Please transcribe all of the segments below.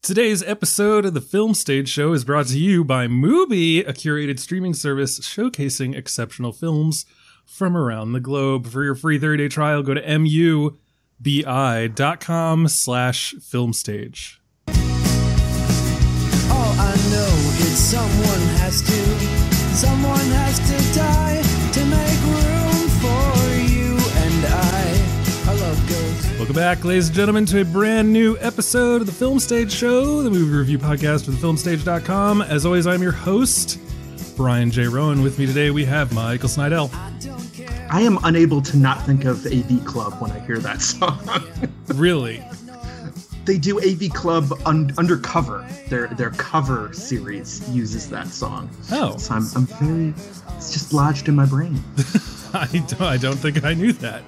Today's episode of the Film Stage Show is brought to you by Mubi, a curated streaming service showcasing exceptional films from around the globe. For your free 30-day trial, go to mubi.com slash filmstage. All I know is someone has to, someone has to Welcome back, ladies and gentlemen, to a brand new episode of the Film Stage Show, the movie review podcast for thefilmstage.com. As always, I'm your host, Brian J. Roan. With me today, we have Michael Snydel. I don't care. I am unable to not think of AV Club when I hear that song. Really? they do AV Club un- Undercover. Their their cover series uses that song. Oh, So I'm, I'm very. It's just lodged in my brain. I don't, I don't think I knew that.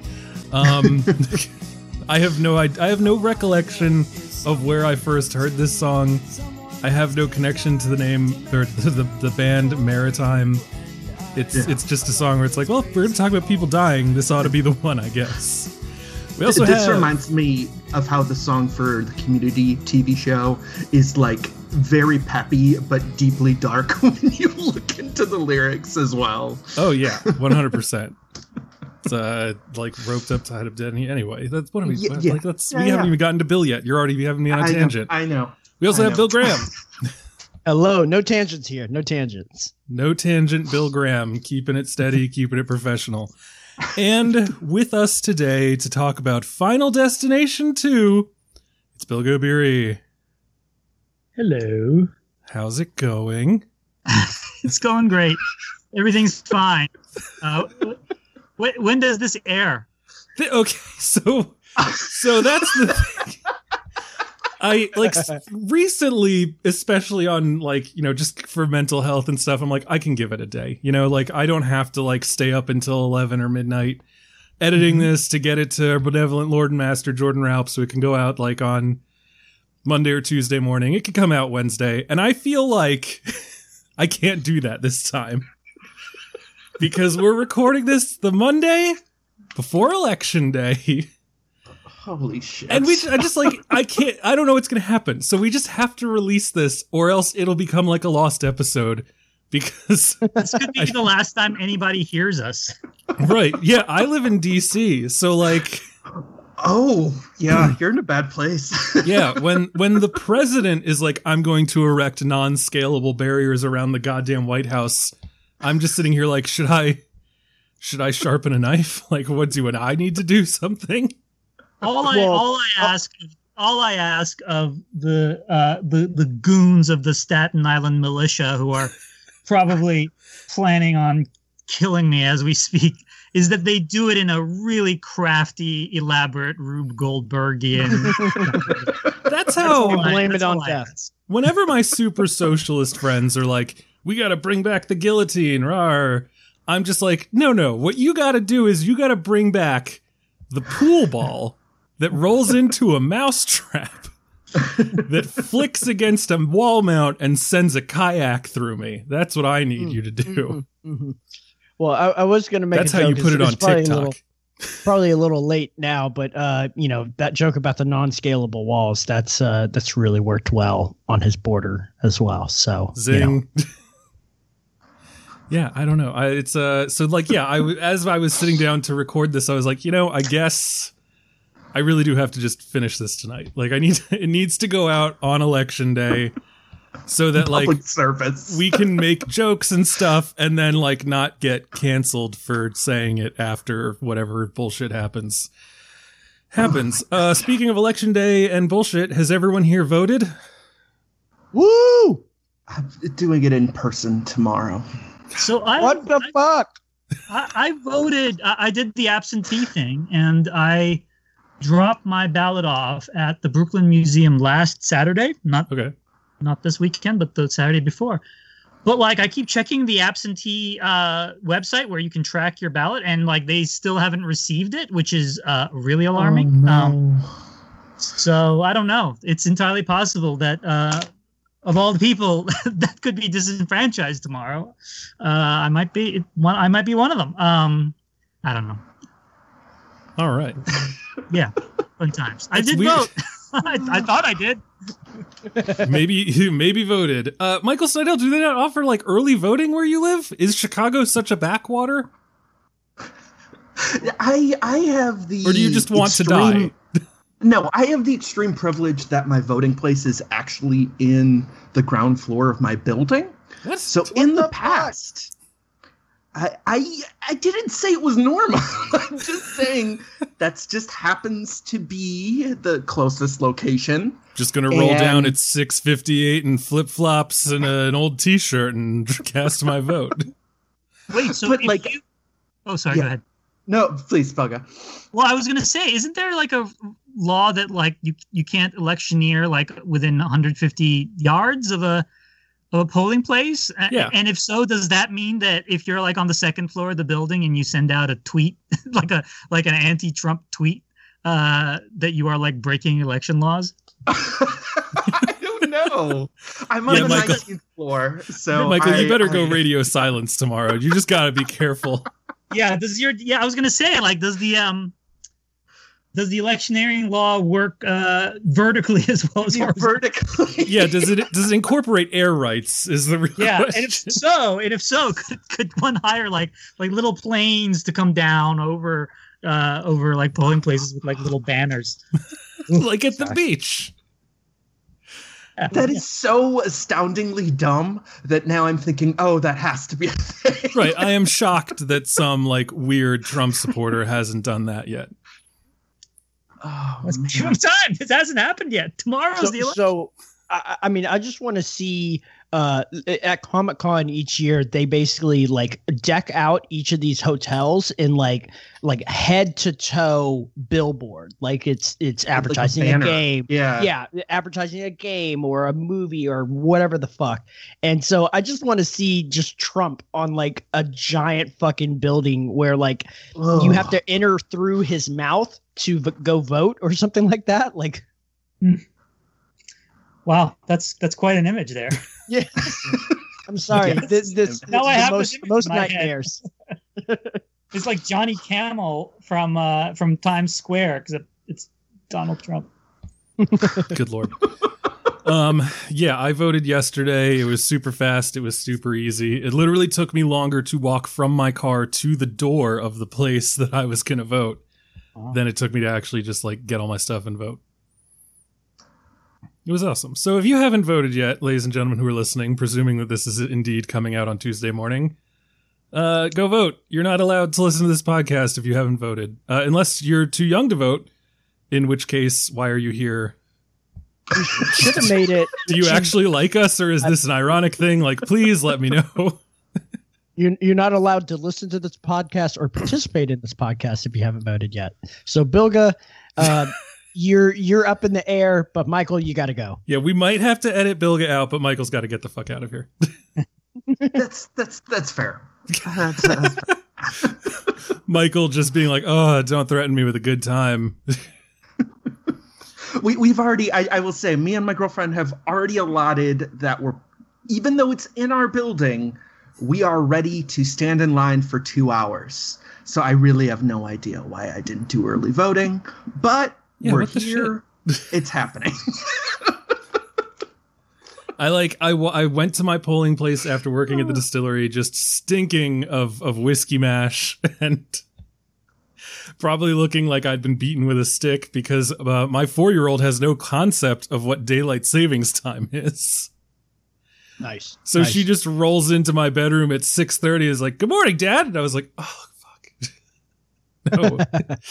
Um, I have no I, I have no recollection of where I first heard this song. I have no connection to the name or the, the, the band Maritime. It's Yeah. it's just a song where it's like, well, if we're gonna talk about people dying. This ought to be the one, I guess. We also this have reminds me of how the song for the Community TV show is like very peppy but deeply dark when you look into the lyrics as well. oh yeah, one hundred percent. It's uh like roped up tied up dead. Anyway, that's what are we Yeah, like? yeah. That's Yeah, we haven't yeah. even gotten to Bill yet. You're already having me on a I know, tangent. I know. we also I have know. Bill Graham. Hello, no tangents here. No tangents. No tangent, Bill Graham, keeping it steady, keeping it professional. And with us today to talk about Final Destination 2, it's Bilge Ebiri. Hello. How's it going? It's going great. Everything's fine. Uh, wh- when does this air? Th- Okay, so so that's the thing. I like recently, especially on like, you know, just for mental health and stuff, I'm like, I can give it a day. You know, like I don't have to like stay up until 11 or midnight editing mm-hmm. this to get it to our benevolent Lord and Master Jordan Raup so it can go out like on Monday or Tuesday morning. It could come out Wednesday. And I feel like I can't do that this time because we're recording this the Monday before election day. Holy shit. And we, I just like, I can't, I don't know what's going to happen. So we just have to release this or else it'll become like a lost episode because, This could be the last time anybody hears us. right. Yeah. I live in DC. So like, Oh, yeah, you're in a bad place. yeah, when, when the president is like, I'm going to erect non scalable barriers around the goddamn White House, I'm just sitting here like, should I, should I sharpen a knife? Like, what do I need to do something? All I Well, all I ask all I ask of the uh, the the goons of the Staten Island militia who are probably planning on killing me as we speak is that they do it in a really crafty, elaborate Rube Goldbergian. That's how. all I- blame it on death. whenever my super socialist friends are like, we got to bring back the guillotine, rar, I'm just like, no, no. What you got to do is you got to bring back the pool ball that rolls into a mousetrap that flicks against a wall mount and sends a kayak through me. That's what I need you to do. Mhm. Well, I, I was going to make. That's how you put it on it's probably a TikTok. little- probably a little late now, but uh, you know that joke about the non-scalable walls. That's uh, that's really worked well on his border as well. So you know. Yeah, I don't know. I, it's uh, so like yeah. I as I was sitting down to record this, I was like, you know, I guess I really do have to just finish this tonight. Like, I need it needs to go out on election day, so that like service. we can make jokes and stuff, and then like not get canceled for saying it after whatever bullshit happens. Happens. Uh, speaking of election day and bullshit, has everyone here voted? Woo! I'm doing it in person tomorrow. So I What the fuck? I, I voted. I, I did the absentee thing, and I dropped my ballot off at the Brooklyn Museum last Saturday. Not Okay. not this weekend, but the Saturday before. But like, I keep checking the absentee uh, website where you can track your ballot, and like, they still haven't received it, which is uh, really alarming. Um, so I don't know. It's entirely possible that uh, of all the people that could be disenfranchised tomorrow, uh, I might be one. I might be one of them. Um, I don't know. All right. Yeah, fun times. I did weird. vote. I, I thought I did. maybe you maybe voted. Uh, Michael Snydel, do they not offer like early voting where you live? Is Chicago such a backwater, I I have the. or do you just want extreme- to die? No, I have the extreme privilege that my voting place is actually in the ground floor of my building. What? So in the past, I, I I didn't say it was normal. I'm just saying that's just happens to be the closest location. Just gonna roll down at six fifty eight and flip flops and a, an old T shirt and cast my vote. Wait, so But, like- you, oh, sorry, Yeah. go ahead. No, please, Bugger. Well, I was gonna say, isn't there like a law that like you you can't electioneer like within 150 yards of a of a polling place? Yeah. And if so, does that mean that if you're like on the second floor of the building and you send out a tweet, like a like an anti-Trump tweet, uh, that you are like breaking election laws? I don't know. I'm on Yeah, the Michael- 19th floor, so Michael, you I- better go I- radio silence tomorrow. You just gotta be careful. Yeah. Does your yeah? I was gonna say like does the um does the electioneering law work uh vertically as well as horizontally? vertically. Yeah, does it does it incorporate air rights? Is the real Yeah, question. and if so, and if so, could, could one hire like like little planes to come down over uh over like polling places with like little banners? like at the beach. That is so astoundingly dumb that now I'm thinking, oh, that has to be a thing. Right. I am shocked that some like weird Trump supporter hasn't done that yet. Oh, Let's give him time. This hasn't happened yet. Tomorrow's So, the election. so I, I mean, I just want to see uh, at Comic Con each year they basically like deck out each of these hotels in like like head to toe billboard, like it's it's advertising a banner. game. Yeah. yeah, advertising a game or a movie or whatever the fuck. And so I just want to see just Trump on like a giant fucking building where like Ugh. you have to enter through his mouth to v- go vote or something like that. Like, Wow, that's that's quite an image there. yeah. I'm sorry. Yes. This, this, Now this I is have most, most in my head. nightmares. It's like Johnny Camel from uh from Times Square because it's Donald Trump. Good lord. Um yeah, I voted yesterday. It was super fast. It was super easy. It literally took me longer to walk from my car to the door of the place that I was going to vote Wow. than it took me to actually just like get all my stuff and vote. It was awesome. So if you haven't voted yet, ladies and gentlemen who are listening, presuming that this is indeed coming out on Tuesday morning, uh, go vote. You're not allowed to listen to this podcast if you haven't voted, uh, unless you're too young to vote. In which case, why are you here? Should have made it. Do you actually like us, or is this an ironic thing? Like, please let me know. You're, you're not allowed to listen to this podcast or participate in this podcast if you haven't voted yet. So, Bilge, uh, you're you're up in the air, but Michael, you got to go. yeah, we might have to edit Bilge out, but Michael's got to get the fuck out of here. That's that's that's fair. That's, that's fair. Michael just being like, "Oh, don't threaten me with a good time." we we've already. I, I will say, me and my girlfriend have already allotted that we're, even though it's in our building, we are ready to stand in line for two hours. So I really have no idea why I didn't do early voting, but Yeah, we're here. It's happening. I like I, w- I went to my polling place after working at the distillery just stinking of of whiskey mash and probably looking like I'd been beaten with a stick because uh, my 4-year-old has no concept of what daylight savings time is. Nice. So she just rolls into my bedroom at 6:30 is like, "Good morning, dad." And I was like, "Oh, fuck." no.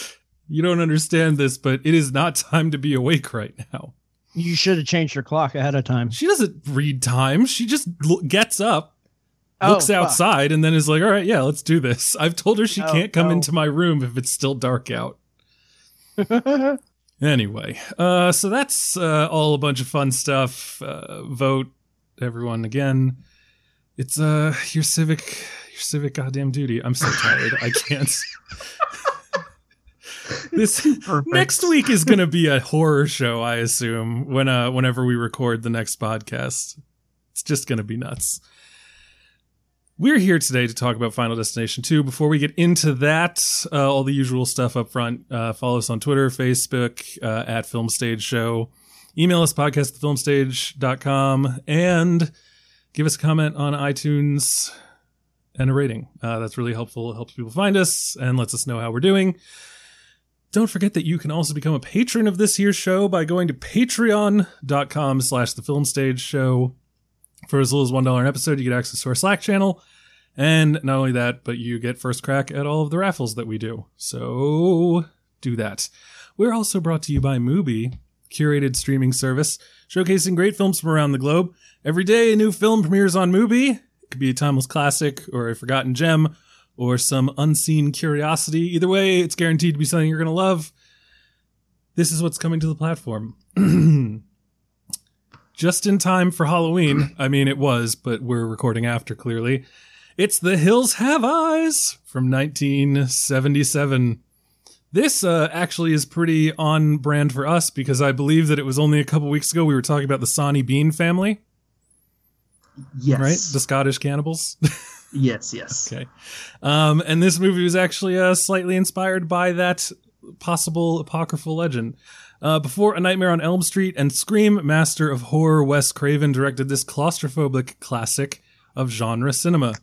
you don't understand this, but it is not time to be awake right now. you should have changed your clock ahead of time. She doesn't read time. She just l- gets up, Oh, looks fuck. outside, and then is like, "All right, yeah, let's do this." I've told her she Oh, can't come oh. into my room if it's still dark out. Anyway, uh, so that's uh, all a bunch of fun stuff. Uh, vote, everyone. Again, it's uh your civic, your civic goddamn duty. I'm so tired. I can't. this Perfect. next week is going to be a horror show, I assume. When uh, whenever we record the next podcast, it's just going to be nuts. We're here today to talk about Final Destination 2. Before we get into that, uh, all the usual stuff up front, uh, follow us on Twitter, Facebook, uh, at Film Stage Show. Email us podcast at thefilmstage.com and give us a comment on iTunes and a rating. Uh, that's really helpful. It helps people find us and lets us know how we're doing. Don't forget that you can also become a patron of this here show by going to patreon.com slash the film stage show. For as little as $1 an episode, you get access to our Slack channel. And not only that, but you get first crack at all of the raffles that we do. So do that. We're also brought to you by Mubi, curated streaming service showcasing great films from around the globe. Every day, a new film premieres on Mubi. It could be a timeless classic or a forgotten gem or some unseen curiosity. Either way, it's guaranteed to be something you're going to love. This is what's coming to the platform. Just in time for Halloween. I mean, it was, but we're recording after, clearly. It's The Hills Have Eyes from 1977. This uh, actually is pretty on brand for us because I believe that it was only a couple weeks ago we were talking about the Sawney Bean family, Yes. right? The Scottish cannibals. yes, yes. okay. Um, and this movie was actually uh, slightly inspired by that possible apocryphal legend. Uh, before A Nightmare on Elm Street and Scream, master of horror Wes Craven directed this claustrophobic classic of genre cinema.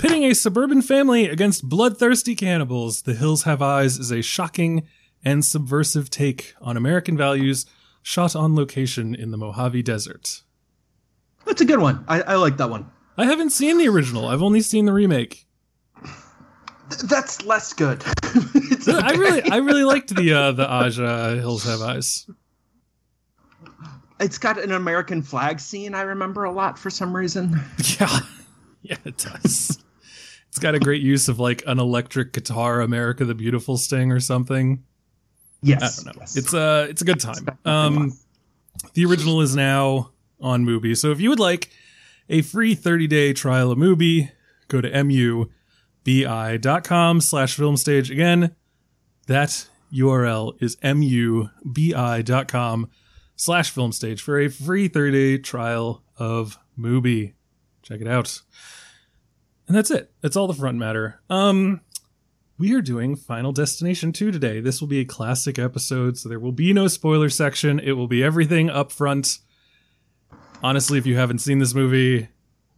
Pitting a suburban family against bloodthirsty cannibals, The Hills Have Eyes is a shocking and subversive take on American values shot on location in the Mojave Desert. That's a good one. I, I like that one. I haven't seen the original, I've only seen the remake. Th- That's less good. It's I really, I really liked the uh, the Aja Hills Have Eyes. It's got an American flag scene I remember a lot for some reason. Yeah, yeah, it does. It's got a great use of like an electric guitar, "America the Beautiful" sting or something. Yes. I don't know. yes. It's a it's a good time. Um, the original is now on Mubi. So if you would like a free 30 day trial of Mubi, go to mubi.com slash filmstage. Again, that URL is mubi.com slash filmstage for a free 30 day trial of Mubi. Check it out. And that's it. That's all the front matter. Um, we are doing Final Destination 2 today. This will be a classic episode, so there will be no spoiler section. It will be everything up front. Honestly, if you haven't seen this movie,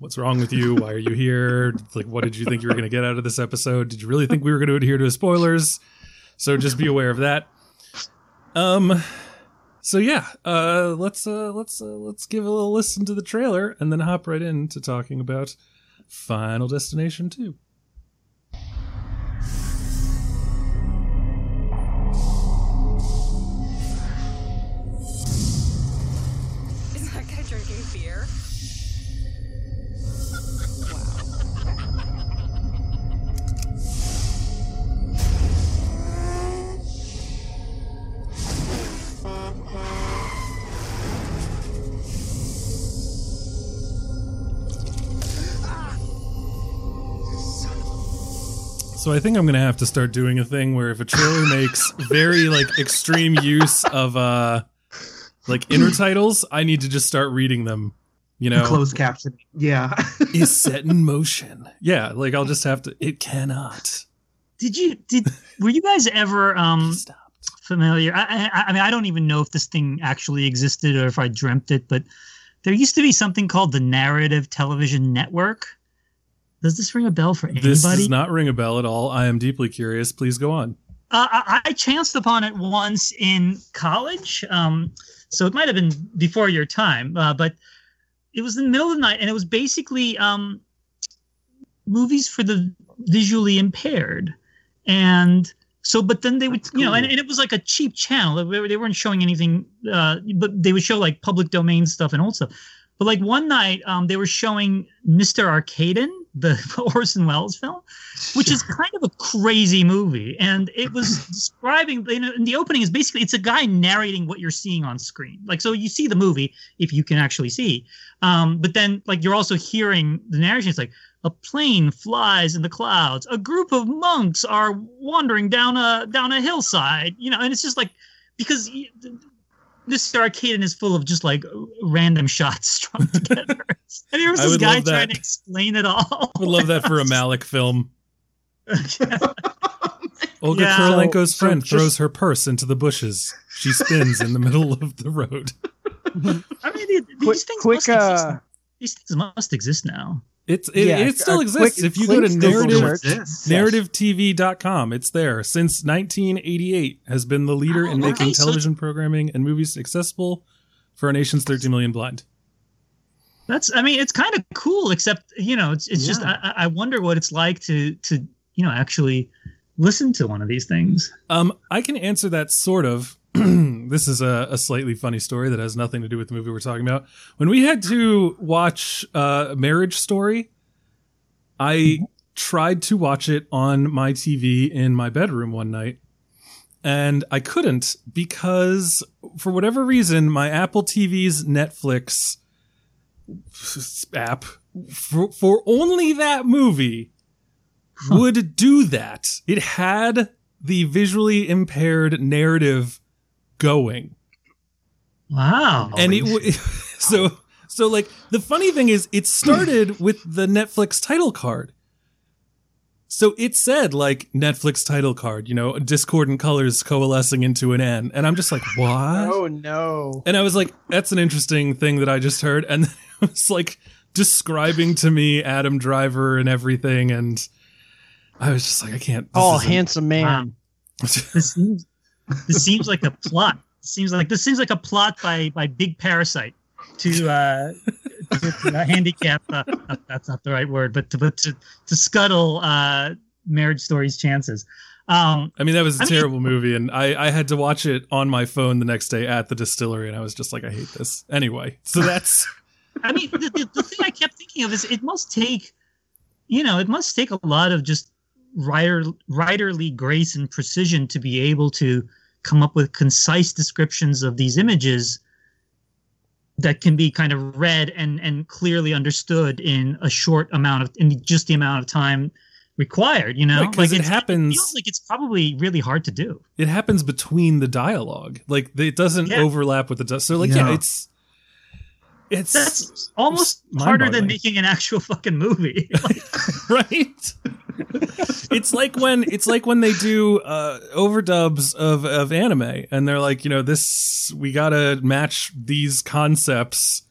what's wrong with you? Why are you here? Like, what did you think you were going to get out of this episode? Did you really think we were going to adhere to spoilers? So just be aware of that. Um, so yeah, uh, let's uh, let's uh, let's give a little listen to the trailer and then hop right into talking about Final Destination 2. So I think I'm gonna have to start doing a thing where if a trailer makes very like extreme use of uh like inner titles, I need to just start reading them. You know, Closed captioning. Yeah. is set in motion. Yeah, like I'll just have to. It cannot Did you did were you guys ever um familiar? I, I I mean I don't even know if this thing actually existed or if I dreamt it, but there used to be something called the Narrative Television Network. Does this ring a bell for anybody? This does not ring a bell at all. I am deeply curious. Please go on. Uh, I, I chanced upon it once in college, um, so it might have been before your time, uh, but it was in the middle of the night, and it was basically um, movies for the visually impaired, and so, but then they would, That's you know, and, and it was like a cheap channel. They, they weren't showing anything, uh, but they would show like public domain stuff and old stuff. But like one night, um, they were showing Mr. Arkadin, the Orson Welles film, which is kind of a crazy movie. And it was describing, you know, in the opening is basically it's a guy narrating what you're seeing on screen. Like, so you see the movie if you can actually see, um, but then like you're also hearing the narration. It's like a plane flies in the clouds. A group of monks are wandering down a down a hillside. You know, and it's just like because. Y- Mr. Arkadin is full of just like random shots strung together. and here was this guy love that. trying to explain it all. I would love that for a Malick film. Olga Yeah. Kurylenko's So friend just- throws her purse into the bushes. She spins in the middle of the road. I mean, these Quick, things quick. must exist. Uh, These things must exist now. It's it, Yeah, it still exists. quick- if you go to narrative. Narrativetv.com, it's there. Since 1988 has been the leader in Oh, making okay, so- television programming and movies accessible for our nation's 13 million blind. That's. I mean, it's kind of cool. Except you know, it's it's just. Yeah. I, I I wonder what it's like to to you know actually listen to one of these things. Um, I can answer that sort of. this is a, a slightly funny story that has nothing to do with the movie we're talking about. When we had to watch uh, Marriage Story, I tried to watch it on my TV in my bedroom one night, and I couldn't because for whatever reason, my Apple TV's Netflix app for, for only that movie would do that. It had the visually impaired narrative going Wow. and it w- so so like the funny thing is it started with the Netflix title card. So it said like Netflix title card, you know, discordant colors coalescing into an N, and I'm just like, what? oh no. And I was like, that's an interesting thing that I just heard, and it was like describing to me Adam Driver and everything, and I was just like, I can't. Oh, handsome man. this seems this seems like a plot. Seems like this seems like a plot by by Big Parasite to uh to, handicap. Uh, uh, that's not the right word, but to but to to scuttle uh Marriage Story's chances. Um, I mean, that was a I mean- terrible movie, and I, I had to watch it on my phone the next day at the distillery, and I was just like, I hate this. Anyway, so that's I mean, the, the, the thing I kept thinking of is it must take, you know, it must take a lot of just writer writerly grace and precision to be able to come up with concise descriptions of these images that can be kind of read and and clearly understood in a short amount of in just the amount of time required. You know, Right, 'cause it it's- happens- feels like it's probably really hard to do. it happens between the dialogue. Like it doesn't Yeah. overlap with the di- so like yeah, Yeah. it's it's That's almost harder than making an actual fucking movie. like, right. it's like when it's like when they do uh, overdubs of of anime, and they're like, you know, this we gotta match these concepts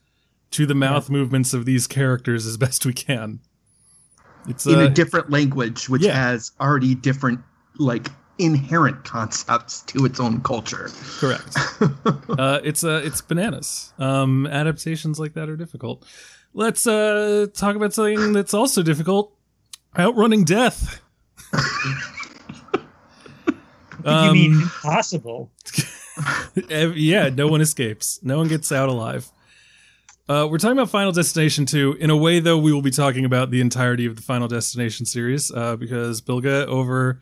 to the mouth movements of these characters as best we can. It's in uh, a different language, which yeah. has already different like inherent concepts to its own culture. correct. uh, it's uh, it's bananas. Um, adaptations like that are difficult. Let's uh, talk about something that's also difficult: outrunning death. you mean Um, impossible? Yeah, no one escapes. No one gets out alive. Uh, we're talking about Final Destination 2. In a way, though, we will be talking about the entirety of the Final Destination series uh, because Bilge over.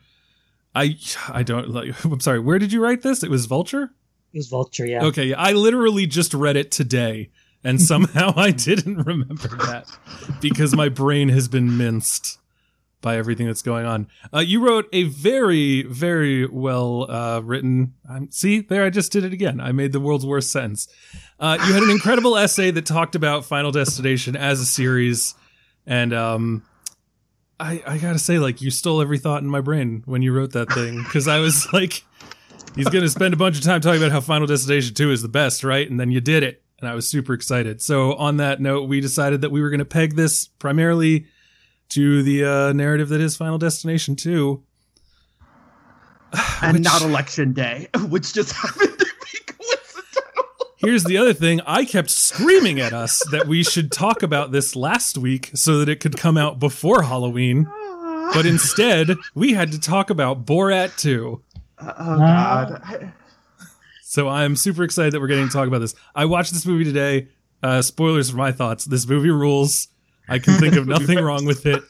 I I don't like. I'm sorry. Where did you write this? It was Vulture. It was Vulture, yeah. Okay, yeah, I literally just read it today, and somehow I didn't remember that because my brain has been minced by everything that's going on. Uh, you wrote a very, very well uh, written. Um, see, there, I just did it again. I made the world's worst sentence. Uh, you had an incredible essay that talked about Final Destination as a series, and um, I, I gotta say, like, you stole every thought in my brain when you wrote that thing because I was like. He's going to spend a bunch of time talking about how Final Destination 2 is the best, right? And then you did it. And I was super excited. So, on that note, we decided that we were going to peg this primarily to the uh, narrative that is Final Destination 2. and Which- not election day, which just happened to be coincidental. Here's the other thing I kept screaming at us that we should talk about this last week so that it could come out before Halloween. But instead, we had to talk about Borat 2. oh God, I- So I'm super excited that we're getting to talk about this. I watched this movie today. Uh, spoilers for my thoughts. This movie rules. I can think of nothing wrong with it.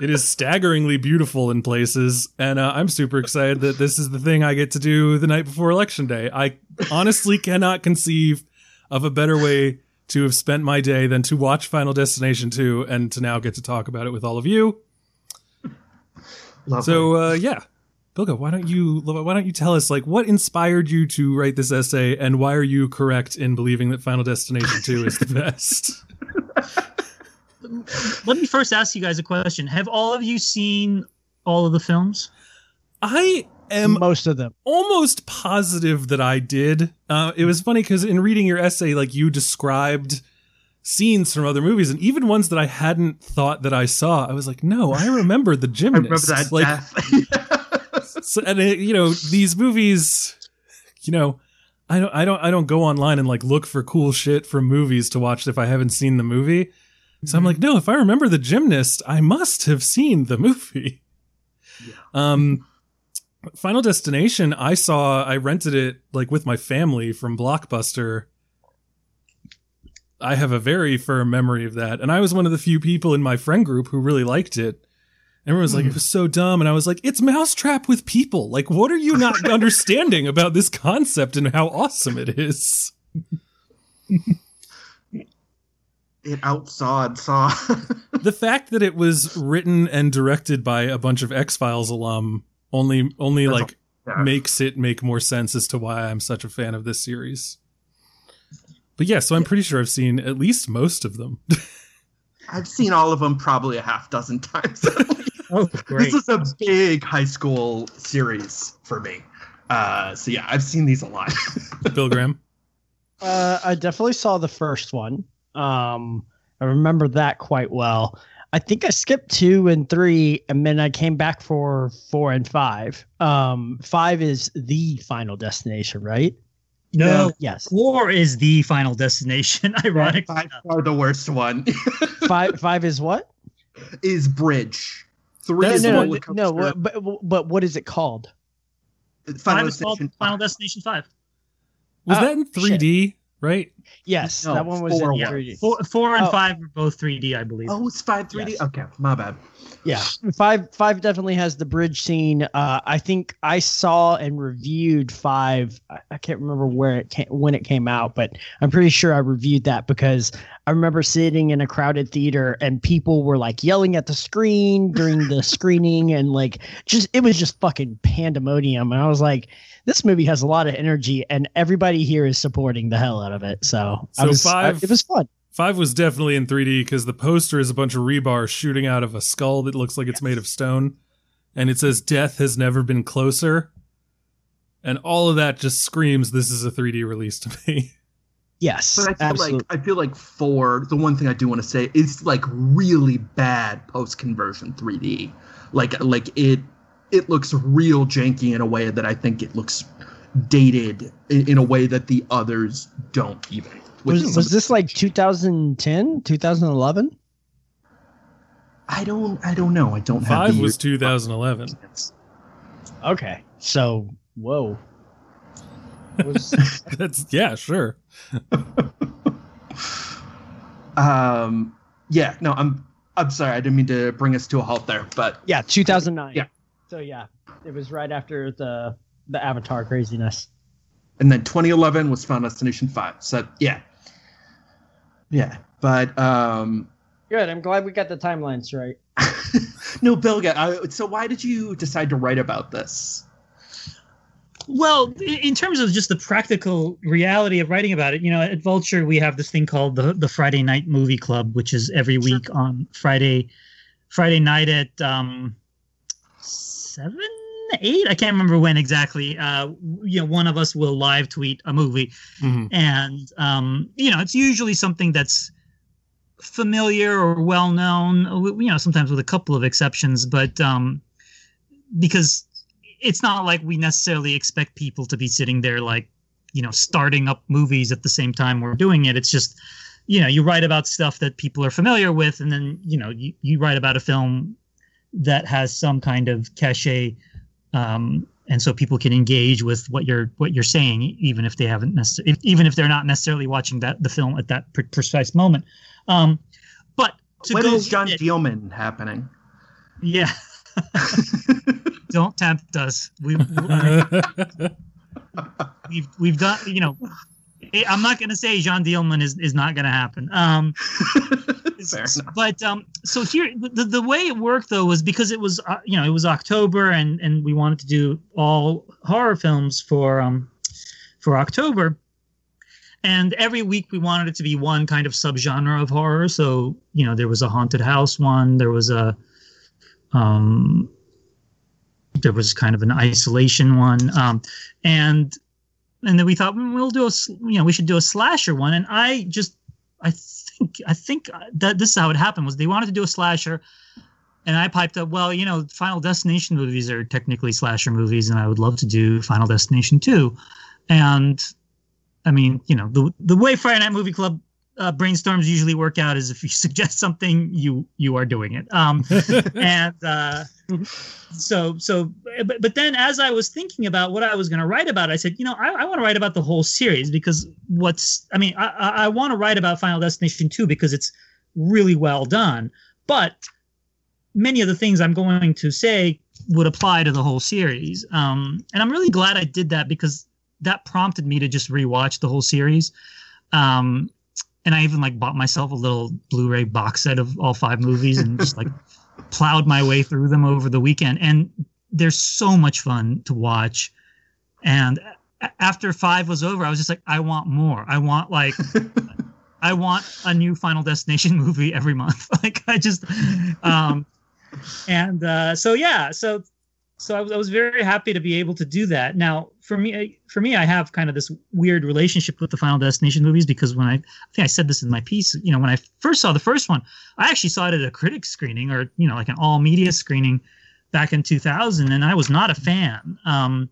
It is staggeringly beautiful in places, and uh, I'm super excited that this is the thing I get to do the night before election day. I honestly cannot conceive of a better way to have spent my day than to watch Final Destination 2 and to now get to talk about it with all of you. Lovely. So uh, yeah, Bilge, why don't you why don't you tell us like what inspired you to write this essay and why are you correct in believing that Final Destination 2 is the best? Let me first ask you guys a question. Have all of you seen all of the films? I am Most of them. almost positive that I did. Uh, it was funny because in reading your essay, like you described scenes from other movies, and even ones that I hadn't thought that I saw, I was like, no, I remember the I gymnast. remember that like, so, and it, you know, these movies, you know, I don't, I don't, I don't go online and like look for cool shit from movies to watch if I haven't seen the movie. So I'm like, no, if I remember the gymnast, I must have seen the movie. Um, Final Destination, I saw, I rented it like with my family from Blockbuster. I have a very firm memory of that. And I was one of the few people in my friend group who really liked it. Everyone was like, it was so dumb. And I was like, it's Mousetrap with people. Like, what are you not understanding about this concept and how awesome it is? it outsawed Saw. The fact that it was written and directed by a bunch of X Files alum only only That's like Yeah. makes it make more sense as to why I'm such a fan of this series. But yeah, so I'm pretty sure I've seen at least most of them. I've seen all of them probably a half dozen times. Oh, great. this is a big high school series for me. Uh, so yeah, I've seen these a lot. Bill Graham. Uh, I definitely saw the first one. Um, I remember that quite well. I think I skipped two and three, and then I came back for four and five. Um, five is the final destination, right? no, Yes. four is the final destination. Ironic. By far the worst one Five. Five is what? is Bridge. Three No, is no, no, Roller no. Coaster. But but what is it called? Five is called Final. Destination Five. Was Oh, that in 3D, right? Yes, No, that one was four in was. 3D. Four, four and Oh. five are both 3D, I believe. Oh, it's five 3D. Yes. Okay, my bad. Yeah, five five definitely has the bridge scene. Uh, I think I saw and reviewed five. I, I can't remember where it came when it came out, but I'm pretty sure I reviewed that because I remember sitting in a crowded theater and people were like yelling at the screen during the screening and like just it was just fucking pandemonium. And I was like, this movie has a lot of energy and everybody here is supporting the hell out of it. So, I So was, I- five- it was fun. Five was definitely in 3D because the poster is a bunch of rebar shooting out of a skull that looks like it's made of stone. And it says, Death has never been closer. And all of that just screams this is a 3D release to me. Yes, But I feel absolutely. like I feel like four. The one thing I do want to say is like really bad post conversion 3D. Like like it it looks real janky in a way that I think it looks dated in, in a way that the others don't even. which was, was this like 2010 2011 I don't I don't know. I don't have Five the was 2011. okay so whoa was, That's, yeah, sure. um yeah, no, I'm I'm sorry. I didn't mean to bring us to a halt there, but yeah 2009 Yeah. so yeah it was right after the the avatar craziness and then 2011 was Final Destination 5. So yeah. Yeah, but um good i'm glad we got the timelines right no, Bilge. I, so why did you decide to write about this? Well, in terms of just the practical reality of writing about it, you know, at Vulture we have this thing called the the Friday Night Movie Club, which is every week on Friday, Friday night at um, seven, eight. I can't remember when exactly. Uh, you know, one of us will live tweet a movie, Mhm. and um, you know, it's usually something that's familiar or well known. You know, sometimes with a couple of exceptions, but um, because it's not like we necessarily expect people to be sitting there like you know starting up movies at the same time we're doing it it's just you know you write about stuff that people are familiar with and then you know you, you write about a film that has some kind of cachet um, and so people can engage with what you're what you're saying even if they haven't necessarily even if they're not necessarily watching that the film at that pre- precise moment. Um, but to When is John it- Dielman happening? yeah. Don't tempt us. We, we've we've done you know i'm not going to say Jeanne Dielman is, is not going to happen. Um but um so here the, the way it worked though was because it was uh, you know it was october and and we wanted to do all horror films for um for october. And every week we wanted it to be one kind of subgenre of horror. So you know there was a haunted house one there was a um there was kind of an isolation one, um, and and then we thought "Mm, we'll do a you know we should do a slasher one, and I just I think I think that this is how it happened was they wanted to do a slasher. And I piped up, well, you know, Final Destination movies are technically slasher movies, and I would love to do Final Destination 2. And I mean, you know, the the way Friday Night Movie Club uh, brainstorms usually work out is if you suggest something, you you are doing it. Um, and uh, so so, but, but then as I was thinking about what I was going to write about, I said, you know, I, I want to write about the whole series because what's, I mean, I I, I want to write about Final Destination 2 because it's really well done, but many of the things I'm going to say would apply to the whole series. Um, and I'm really glad I did that because that prompted me to just rewatch the whole series. Um, and I even like bought myself a little Blu-ray box set of all five movies and just like plowed my way through them over the weekend. And they're so much fun to watch. And after five was over, I was just like, I want more. I want like I want a new Final Destination movie every month. like I just um and uh so yeah, so so I was, I was very happy to be able to do that. Now, for me, for me, I have kind of this weird relationship with the Final Destination movies because when I, I think I said this in my piece, you know, when I first saw the first one, I actually saw it at a critic screening or you know, like an all media screening back in 2000, and I was not a fan. Um,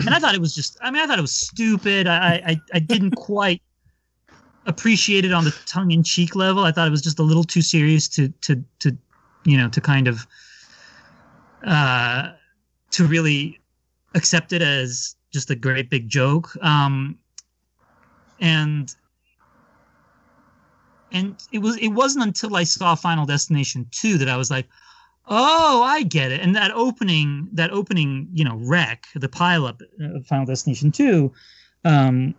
and I thought it was just, I mean, I thought it was stupid. I, I, I didn't quite appreciate it on the tongue in cheek level. I thought it was just a little too serious to, to, to, you know, to kind of, uh, to really accept it as just a great big joke. Um, and and it was it wasn't until I saw Final Destination 2 that I was like, oh, I get it. And that opening, that opening, you know, wreck, the pileup of Final Destination 2, um,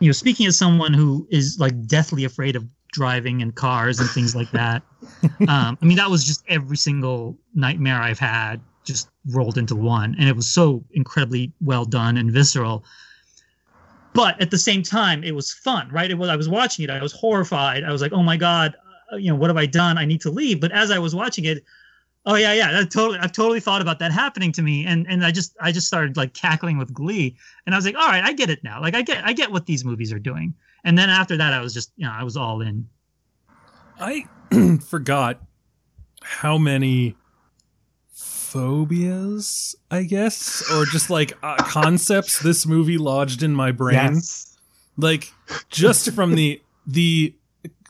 you know, speaking as someone who is like deathly afraid of driving and cars and things like that, um, I mean, that was just every single nightmare I've had just rolled into one, and it was so incredibly well done and visceral. But at the same time, it was fun, right? It was. I was watching it. I was horrified. I was like, "Oh my god, uh, you know, what have I done? I need to leave." But as I was watching it, oh yeah, yeah, totally. I've totally thought about that happening to me, and and I just I just started like cackling with glee, and I was like, "All right, I get it now. Like I get I get what these movies are doing." And then after that, I was just you know I was all in. I forgot how many phobias, I guess, or just like uh, concepts this movie lodged in my brain. Yes. Like just from the the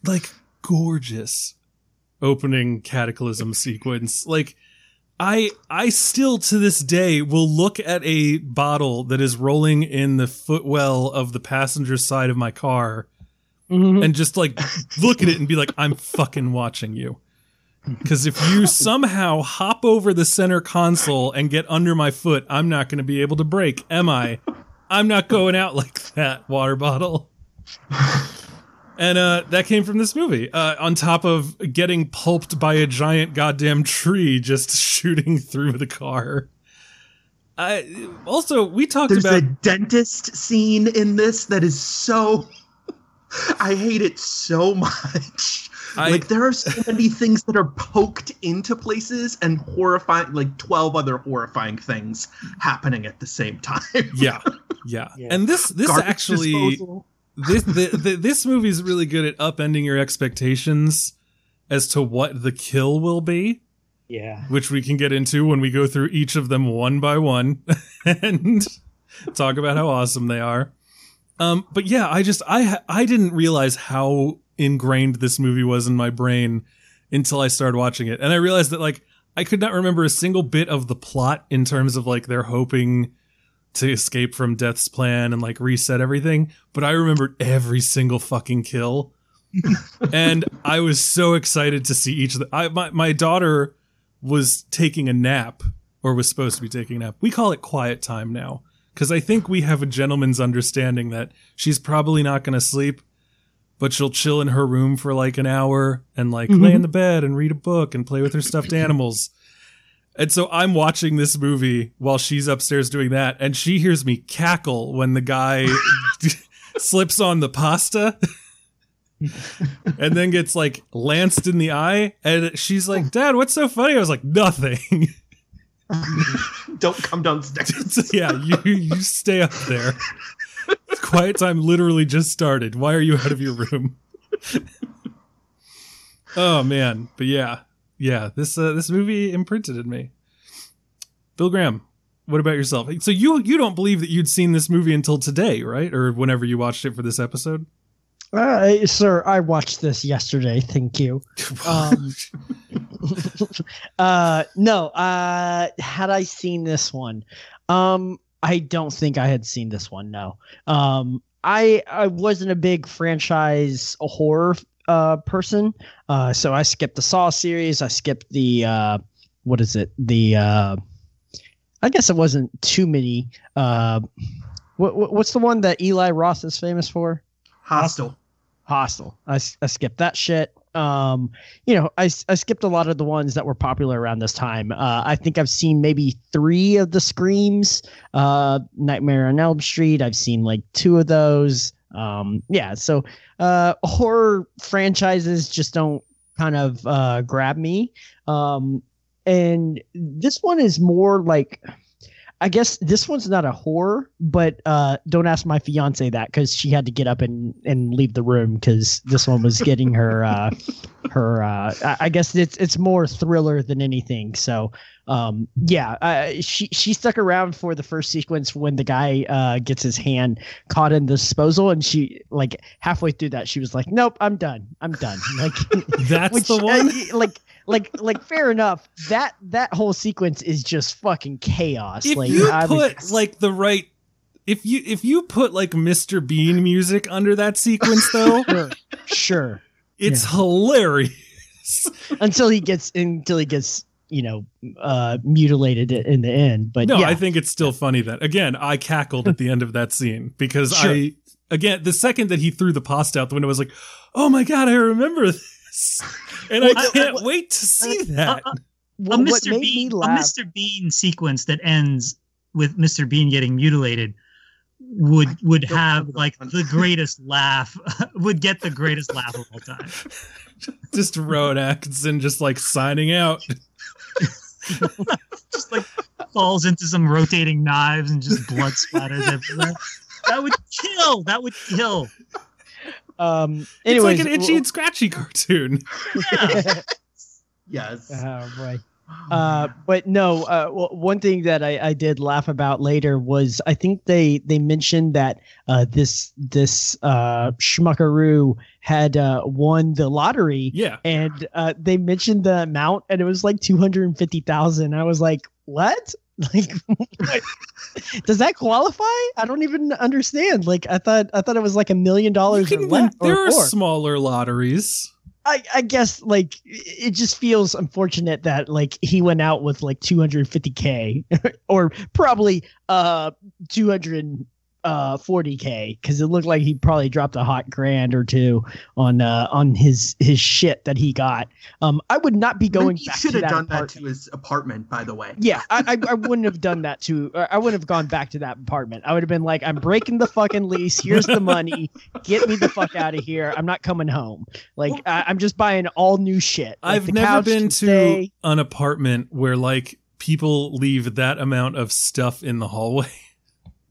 like gorgeous opening cataclysm sequence. Like I I still to this day will look at a bottle that is rolling in the footwell of the passenger side of my car and just like look at it and be like, I'm fucking watching you. Because if you somehow hop over the center console and get under my foot, I'm not going to be able to break, am I? I'm not going out like that, water bottle. And uh, that came from this movie. Uh, on top of getting pulped by a giant goddamn tree just shooting through the car. I also we talked There's about a dentist scene in this that is so. I hate it so much. I- like there are so many things that are poked into places and horrifying, like twelve other horrifying things happening at the same time. yeah, yeah, Yeah. And this this Garbage actually disposal. this the, the, this movie is really good at upending your expectations as to what the kill will be, Yeah. which we can get into when we go through each of them one by one and talk about how awesome they are. Um, but yeah, I just I I didn't realize how ingrained this movie was in my brain until I started watching it, and I realized that like I could not remember a single bit of the plot in terms of like they're hoping to escape from Death's plan and like reset everything, but I remembered every single fucking kill. and I was so excited to see each of the I my, my daughter was taking a nap or was supposed to be taking a nap. We call it quiet time now because I think we have a gentleman's understanding that she's probably not going to sleep, but she'll chill in her room for like an hour and like mm-hmm. lay in the bed and read a book and play with her stuffed animals. And so I'm watching this movie while she's upstairs doing that, and she hears me cackle when the guy slips on the pasta and then gets like lanced in the eye. And she's like, Dad, what's so funny? I was like, Nothing. Don't come downstairs. Yeah, you you stay up there. Quiet time literally just started. Why are you out of your room? oh man, but yeah, yeah. This uh, this movie imprinted in me. Bill Graham, what about yourself? So you you don't believe that you'd seen this movie until today, right? Or whenever you watched it for this episode? Uh, sir, I watched this yesterday. Thank you. Um, uh, no, uh, had I seen this one? Um, I don't think I had seen this one. No. Um, I I wasn't a big franchise horror uh person. Uh, so I skipped the Saw series. I skipped the uh, what is it? The uh, I guess it wasn't too many. Uh, what, what what's the one that Eli Roth is famous for? Hostel. Hostel. I skipped that shit. Um, you know, I, I skipped a lot of the ones that were popular around this time. Uh, I think I've seen maybe three of the Screams. Uh, Nightmare on Elm Street. I've seen like two of those. Um, yeah. So uh, horror franchises just don't kind of uh, grab me. Um, and this one is more like I guess this one's not a horror, but uh, don't ask my fiance that because she had to get up and, and leave the room because this one was getting her uh, her. Uh, I, guess it's it's more thriller than anything. So um, yeah, uh, she she stuck around for the first sequence when the guy uh, gets his hand caught in the disposal, and she like halfway through that she was like, "Nope, I'm done. I'm done." Like That's which, the uh, one. y- like like like fair enough. That that whole sequence is just fucking chaos. if like you I was- put like the right if you if you put like Mr. Bean music under that sequence though, sure, sure. it's hilarious. Until he gets until he gets you know uh mutilated in the end. But no, yeah, I think it's still funny that again I cackled at the end of that scene because Sure. I again the second that he threw the pasta out the window I was like, oh my god, I remember this, and I can't uh, wait to see that. uh, what, a Mr. made Bean, me a. Mr. Bean sequence that ends with Mr. Bean getting mutilated would would have like the greatest laugh would get the greatest laugh of all time. just Rowan and just like signing out. Just like falls into some rotating knives and just blood splatters everywhere. That would kill. That would kill. Um. It's like an itchy and scratchy cartoon. Yeah. Yes. oh boy. Uh, but no, uh, w- one thing that I, I did laugh about later was I think they they mentioned that uh, this this uh, schmuckaroo had uh, won the lottery, Yeah. and uh, they mentioned the amount, and it was like two hundred and fifty thousand. I was like, what? Like, does that qualify? I don't even understand. Like, I thought I thought it was like a million dollars or can win. less. or There are more. smaller lotteries. I, I guess like it just feels unfortunate that like he went out with like 250k or probably uh 240k because it looked like he probably dropped a hot grand or two on uh on his his shit that he got. Um, I would not be going he back should to have that done that to his apartment, by the way. Yeah, I, I I wouldn't have done that to. or I wouldn't have gone back to that apartment. I would have been like, I'm breaking the fucking lease. Here's the money. Get me the fuck out of here. I'm not coming home. Like I, I'm just buying all new shit. Like, I've never been to stay. an apartment where like people leave that amount of stuff in the hallway.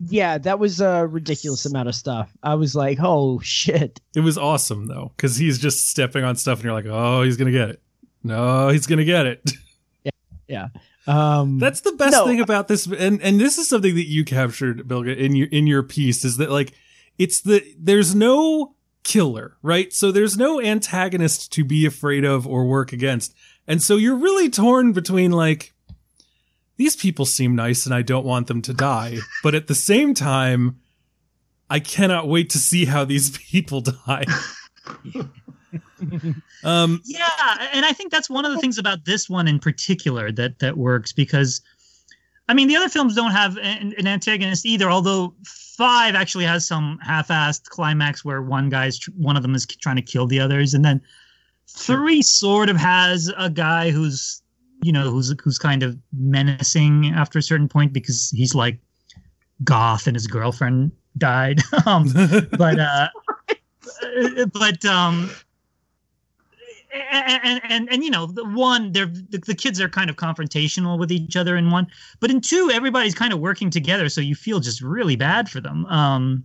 Yeah, that was a ridiculous amount of stuff. I was like, oh shit. It was awesome though, because he's just stepping on stuff, and you're like, oh, he's gonna get it. No, he's gonna get it. Yeah, yeah. Um, That's the best No. thing about this, and and this is something that you captured, Bilge, in your in your piece, is that like it's the there's no killer, right? So there's no antagonist to be afraid of or work against, and so you're really torn between like these people seem nice and I don't want them to die, but at the same time, I cannot wait to see how these people die. um, Yeah, and I think that's one of the things about this one in particular that that works because, I mean, the other films don't have an, an antagonist either. Although five actually has some half-assed climax where one guy's tr- one of them is trying to kill the others, and then three sort of has a guy who's you know who's who's kind of menacing after a certain point because he's like goth and his girlfriend died. um, but uh but um and and and, and you know the one they're the, the kids are kind of confrontational with each other in one but in two everybody's kind of working together so you feel just really bad for them. Um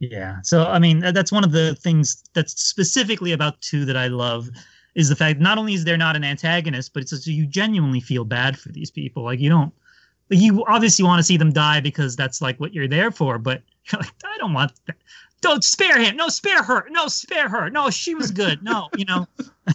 yeah. So i mean that's one of the things that's specifically about two that i love is the fact not only is there not an antagonist but it's just you genuinely feel bad for these people. Like you don't you obviously want to see them die because that's like what you're there for but you're like i don't want that. Don't spare him. No spare her. No spare her. No she was good. No you know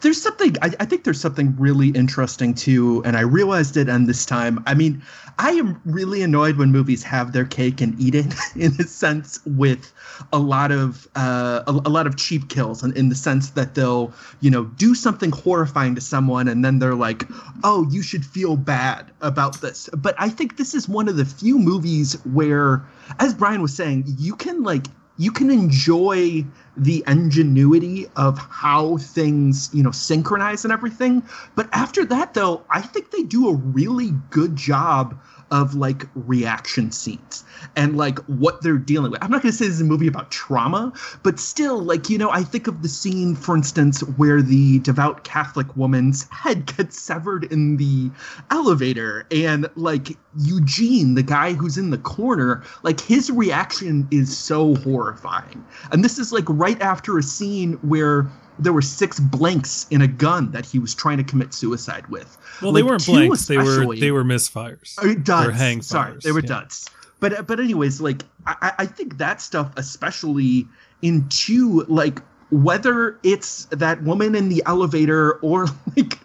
there's something I, I think there's something really interesting too and i realized it and this time. I mean i am really annoyed when movies have their cake and eat it in a sense with a lot of uh, a, a lot of cheap kills and in the sense that they'll you know do something horrifying to someone and then they're like oh you should feel bad about this. But i think this is one of the few movies where as brian was saying you can like you can enjoy the ingenuity of how things you know synchronize and everything. But after that though i think they do a really good job of like reaction scenes and like what they're dealing with. I'm not going to say this is a movie about trauma but still like you know i think of the scene for instance where the devout catholic woman's head gets severed in the elevator and like eugene the guy who's in the corner like his reaction is so horrifying. And this is like right after a scene where there were six blanks in a gun that he was trying to commit suicide with Well, they weren't blanks. They were they were misfires. uh, duds. Or hang Sorry, fires, they were yeah. duds. But but anyways, like I, I think that stuff, especially in two, like whether it's that woman in the elevator or like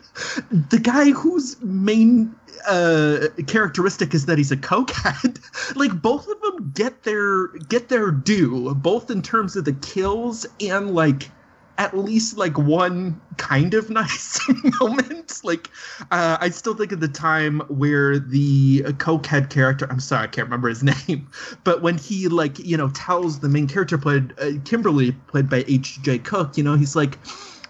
the guy whose main uh characteristic is that he's a cokehead like both of them get their get their due both in terms of the kills and like at least like one kind of nice moment. Like, uh, I still think of the time where the cokehead character, I'm sorry, I can't remember his name, but when he, like, you know, tells the main character played, uh, Kimberly, played by A.J. Cook, you know, he's like,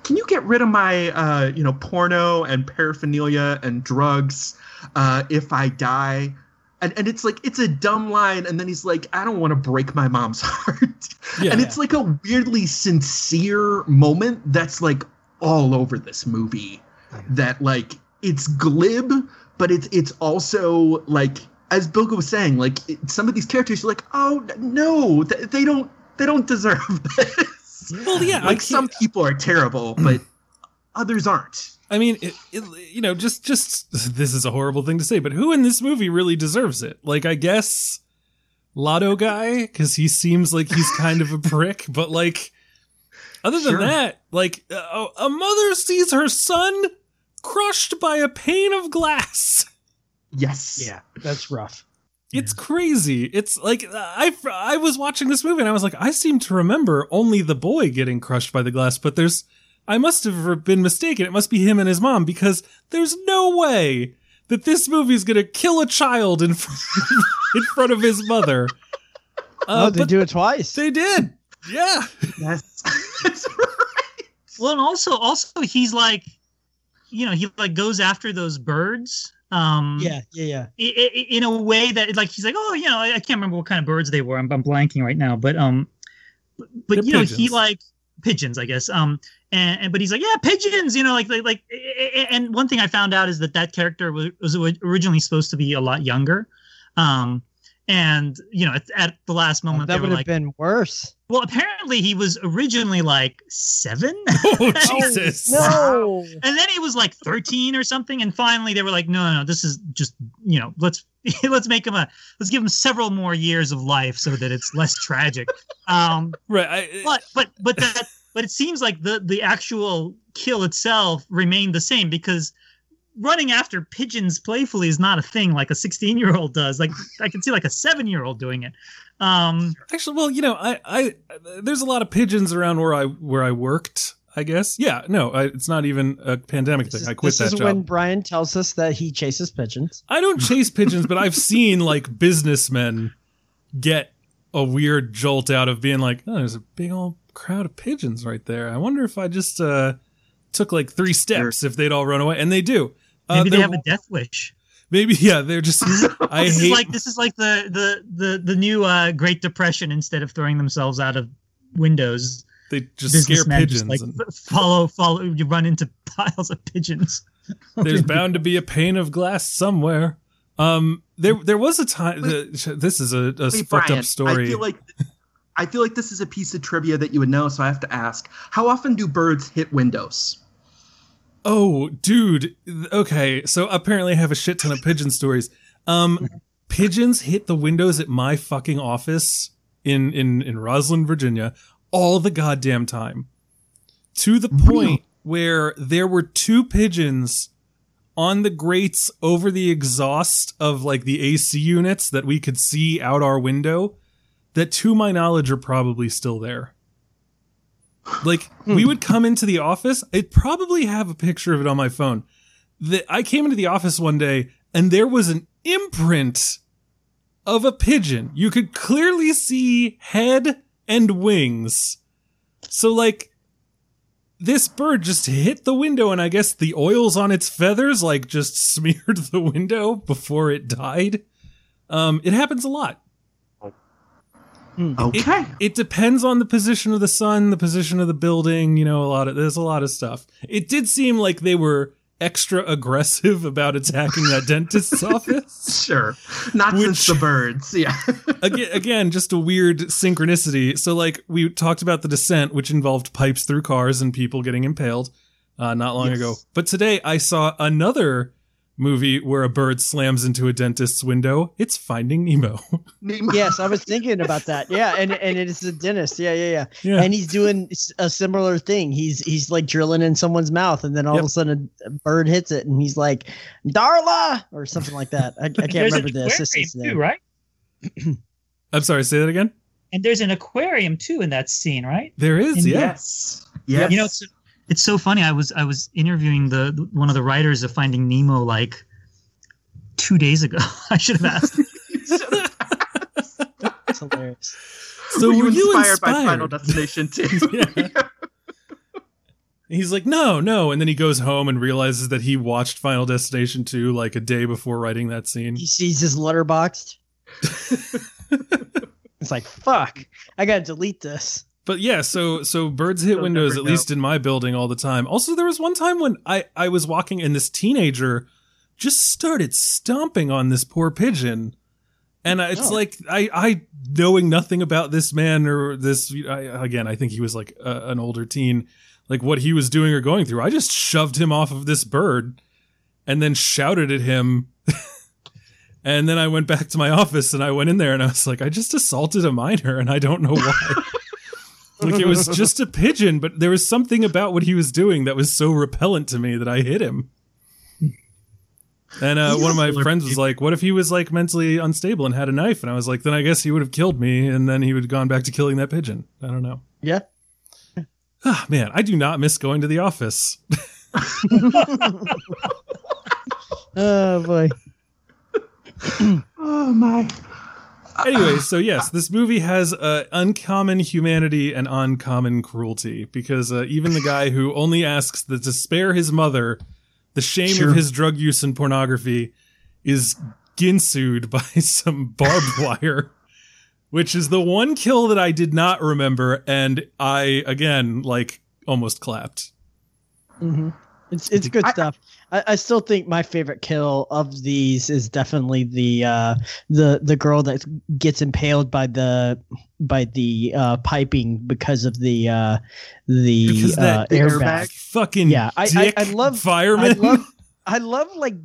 can you get rid of my, uh, you know, porno and paraphernalia and drugs uh, if I die? And, and it's like it's a dumb line and then he's like i don't want to break my mom's heart. Yeah. and it's like a weirdly sincere moment that's like all over this movie that like it's glib but it's it's also like as Bilge was saying like it, some of these characters are like oh no th- they don't they don't deserve this. Well, yeah, like some people are terrible but others aren't I mean, it, it, you know, just just this is a horrible thing to say, but who in this movie really deserves it? Like, I guess Lotto guy because he seems like he's kind of a prick, but like, other than Sure. that, like, a, a mother sees her son crushed by a pane of glass. yes Yeah, that's rough. It's crazy. It's like I I was watching this movie and I was like, I seem to remember only the boy getting crushed by the glass, but there's I must have been mistaken. It must be him and his mom because there's no way that this movie is going to kill a child in front, in front of his mother. oh, Uh, they do it twice. they did. Yeah. yes That's right. Well, and also, also he's like, you know, he like goes after those birds. Um, yeah, yeah, yeah. i- i- in a way that like he's like, oh, you know, I I can't remember what kind of birds they were. I'm, I'm blanking right now, but um, but, but They're you know, he like pigeons, I guess. Um, and, and but he's like, yeah, pigeons. You know, like like like. And one thing I found out is that that character was, was originally supposed to be a lot younger. Um, and you know, at, at the last moment, that they would have like, been worse. Well, apparently he was originally like seven. Oh Jesus. No. and then he was like 13 or something and finally they were like no no, no this is just you know let's let's make him a let's give him several more years of life so that it's less tragic um Right. I, but but but that but it seems like the the actual kill itself remained the same because running after pigeons playfully is not a thing like a 16 year old does like i can see like a seven year old doing it um Actually, well, you know, I, I, there's a lot of pigeons around where I, where I worked. I guess. Yeah. No, I, it's not even a pandemic thing. is, I quit that job. this that is job. when Brian tells us that he chases pigeons. I don't chase pigeons, but I've seen like businessmen get a weird jolt out of being like, "Oh, there's a big old crowd of pigeons right there. I wonder if I just uh took like three steps if they'd all run away." And they do. Uh, maybe they have a death wish maybe yeah, they're just I this hate is like this is like the the the the new uh, Great Depression. Instead of throwing themselves out of windows, they just scare pigeons. just like and follow follow you run into piles of pigeons there's bound to be a pane of glass somewhere. Um, there there was a time. The, this is a, a Hey, fucked Brian, up story. I feel like I feel like this is a piece of trivia that you would know, so I have to ask: How often do birds hit windows? Oh, dude. Okay, so apparently I have a shit ton of pigeon stories. Um, pigeons hit the windows at my fucking office in in in Rosslyn, Virginia, all the goddamn time. To the point where there were two pigeons on the grates over the exhaust of like the AC units that we could see out our window that to my knowledge are probably still there. Like we would come into the office, I'd probably have a picture of it on my phone. That I came into the office one day and there was an imprint of a pigeon. You could clearly see head and wings. So like this bird just hit the window and I guess the oils on its feathers like just smeared the window before it died. Um it happens a lot. Okay. It depends on the position of the sun, the position of the building, you know, a lot of there's a lot of stuff. It did seem like they were extra aggressive about attacking that dentist's office. Sure. Not Which- since the birds. Yeah. Again, again, just a weird synchronicity. So like we talked about the descent which involved pipes through cars and people getting impaled uh, not long Yes. ago. But today I saw another movie where a bird slams into a dentist's window. It's Finding Nemo. Nemo. yes, I was thinking about that. Yeah, and and it is a dentist. Yeah, yeah, yeah. yeah. And he's doing a similar thing. He's he's like drilling in someone's mouth, and then all Yep. of a sudden a bird hits it, and he's like, "Darla" or something like that. I, I can't there's remember an the aquarium assistant's too name. right I'm sorry, say that again? and there's an aquarium too in that scene right There is, And yeah. Yes. Yes. You know, it's it's so funny. I was I was interviewing the the- one of the writers of Finding Nemo like two days ago. I should have asked. It's hilarious. So were you were you inspired, by inspired? Final Destination too? Yeah. He's like, no, no. And then he goes home and realizes that he watched Final Destination 2 like a day before writing that scene. He sees his Letterboxd. it's like, fuck, I gotta delete this. But yeah, so so birds hit windows at least in my building all the time. Also, there was one time when I I was walking and this teenager just started stomping on this poor pigeon. And I- it's Oh. like I I knowing nothing about this man or this I, again, I think he was like a, an older teen, like what he was doing or going through. I just shoved him off of this bird and then shouted at him. and then I went back to my office and I went in there and I was like, I just assaulted a minor and I don't know why. like it was just a pigeon, but there was something about what he was doing that was so repellent to me that I hit him. And uh, one of my friends was like, "What if he was like mentally unstable and had a knife?" And I was like, "Then I guess he would have killed me, and then he would have gone back to killing that pigeon." I don't know. Yeah. Ah, man, I do not miss going to the office. Oh boy. oh my. Anyway, so yes, this movie has uh, uncommon humanity and uncommon cruelty because uh, even the guy who only asks that to spare his mother the shame Sure. of his drug use and pornography is ginsued by some barbed wire, which is the one kill that I did not remember, and I again like almost clapped. hmm It's it's good I- stuff. I, I still think my favorite kill of these is definitely the uh, the the girl that gets impaled by the by the uh, piping because of the uh, the, Because that uh, the airbag. airbag? Fucking Yeah, I- I- I love- fireman. I love I love like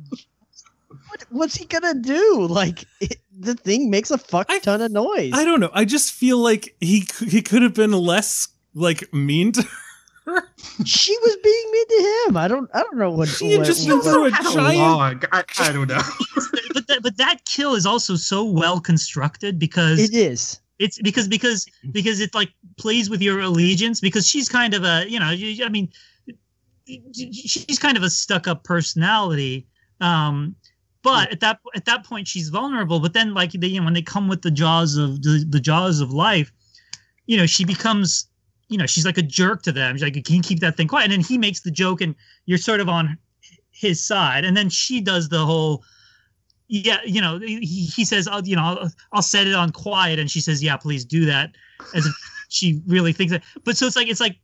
what what's he gonna do? Like it, the thing makes a fuck ton of noise. I don't know. I just feel like he he could have been less like mean to her. She was being mean to him. I don't I don't know what She had what- just what- been through a giant- I, I don't know. but that, but that kill is also so well constructed because it is. it's because because because it like plays with your allegiance because she's kind of a you know I mean she's kind of a stuck up personality um but at that at that point she's vulnerable but then like they you know when they come with the jaws of the, the jaws of life you know she becomes you know she's like a jerk to them. She's like can you keep that thing quiet. And then he makes the joke and you're sort of on his side. And then she does the whole yeah you know he, he says I'll, you know I'll, I'll set it on quiet. And she says yeah please do that. As if she really thinks that. But so it's like it's like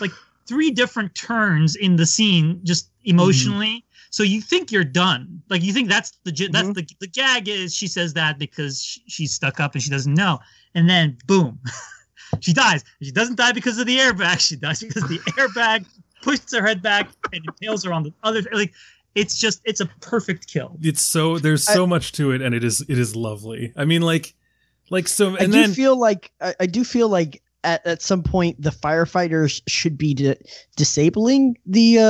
like three different turns in the scene, just mm-hmm. emotionally. So you think you're done, like you think that's the that's mm-hmm. the the gag is she says that because sh- she's stuck up and she doesn't know, and then boom, she dies. She doesn't die because of the airbag. She dies because the airbag pushes her head back and impales her on the other. Like it's just it's a perfect kill. It's so there's so much to it, and it is it is lovely. I mean, like, like so, I and do then feel like I, I do feel like at, at some point the firefighters should be di- disabling the uh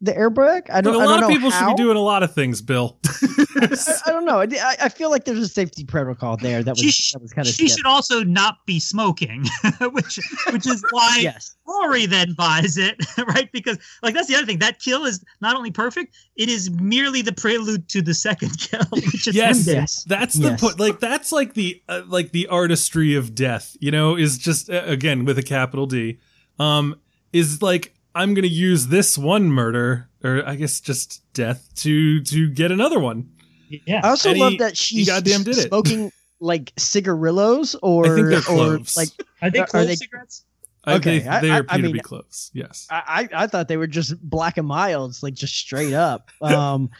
the airbag. I don't. a I lot don't of know people how. should be doing a lot of things, Bill. I, I don't know. I, I feel like there's a safety protocol there that was She, sh- that was kind of. she should also not be smoking, which which is why Yes. Rory then buys it, right? Because like that's the other thing. That kill is not only perfect, it is merely the prelude to the second kill, which is Yes. him dead. Yes. That's the Yes. point. Like that's like the uh, like the artistry of death. You know, is just uh, again with a capital D. Um, is like I'm gonna use this one murder, or I guess just death, to to get another one. Yeah. I also And love he- that she's goddamn did it. smoking like cigarillos or I think they're or cloves. like Are they Are clove they- cigarettes? I, Okay, they, I- they I- appear I to be mean- cloves. Yes. I, I I thought they were just black and milds, like just straight up. Um,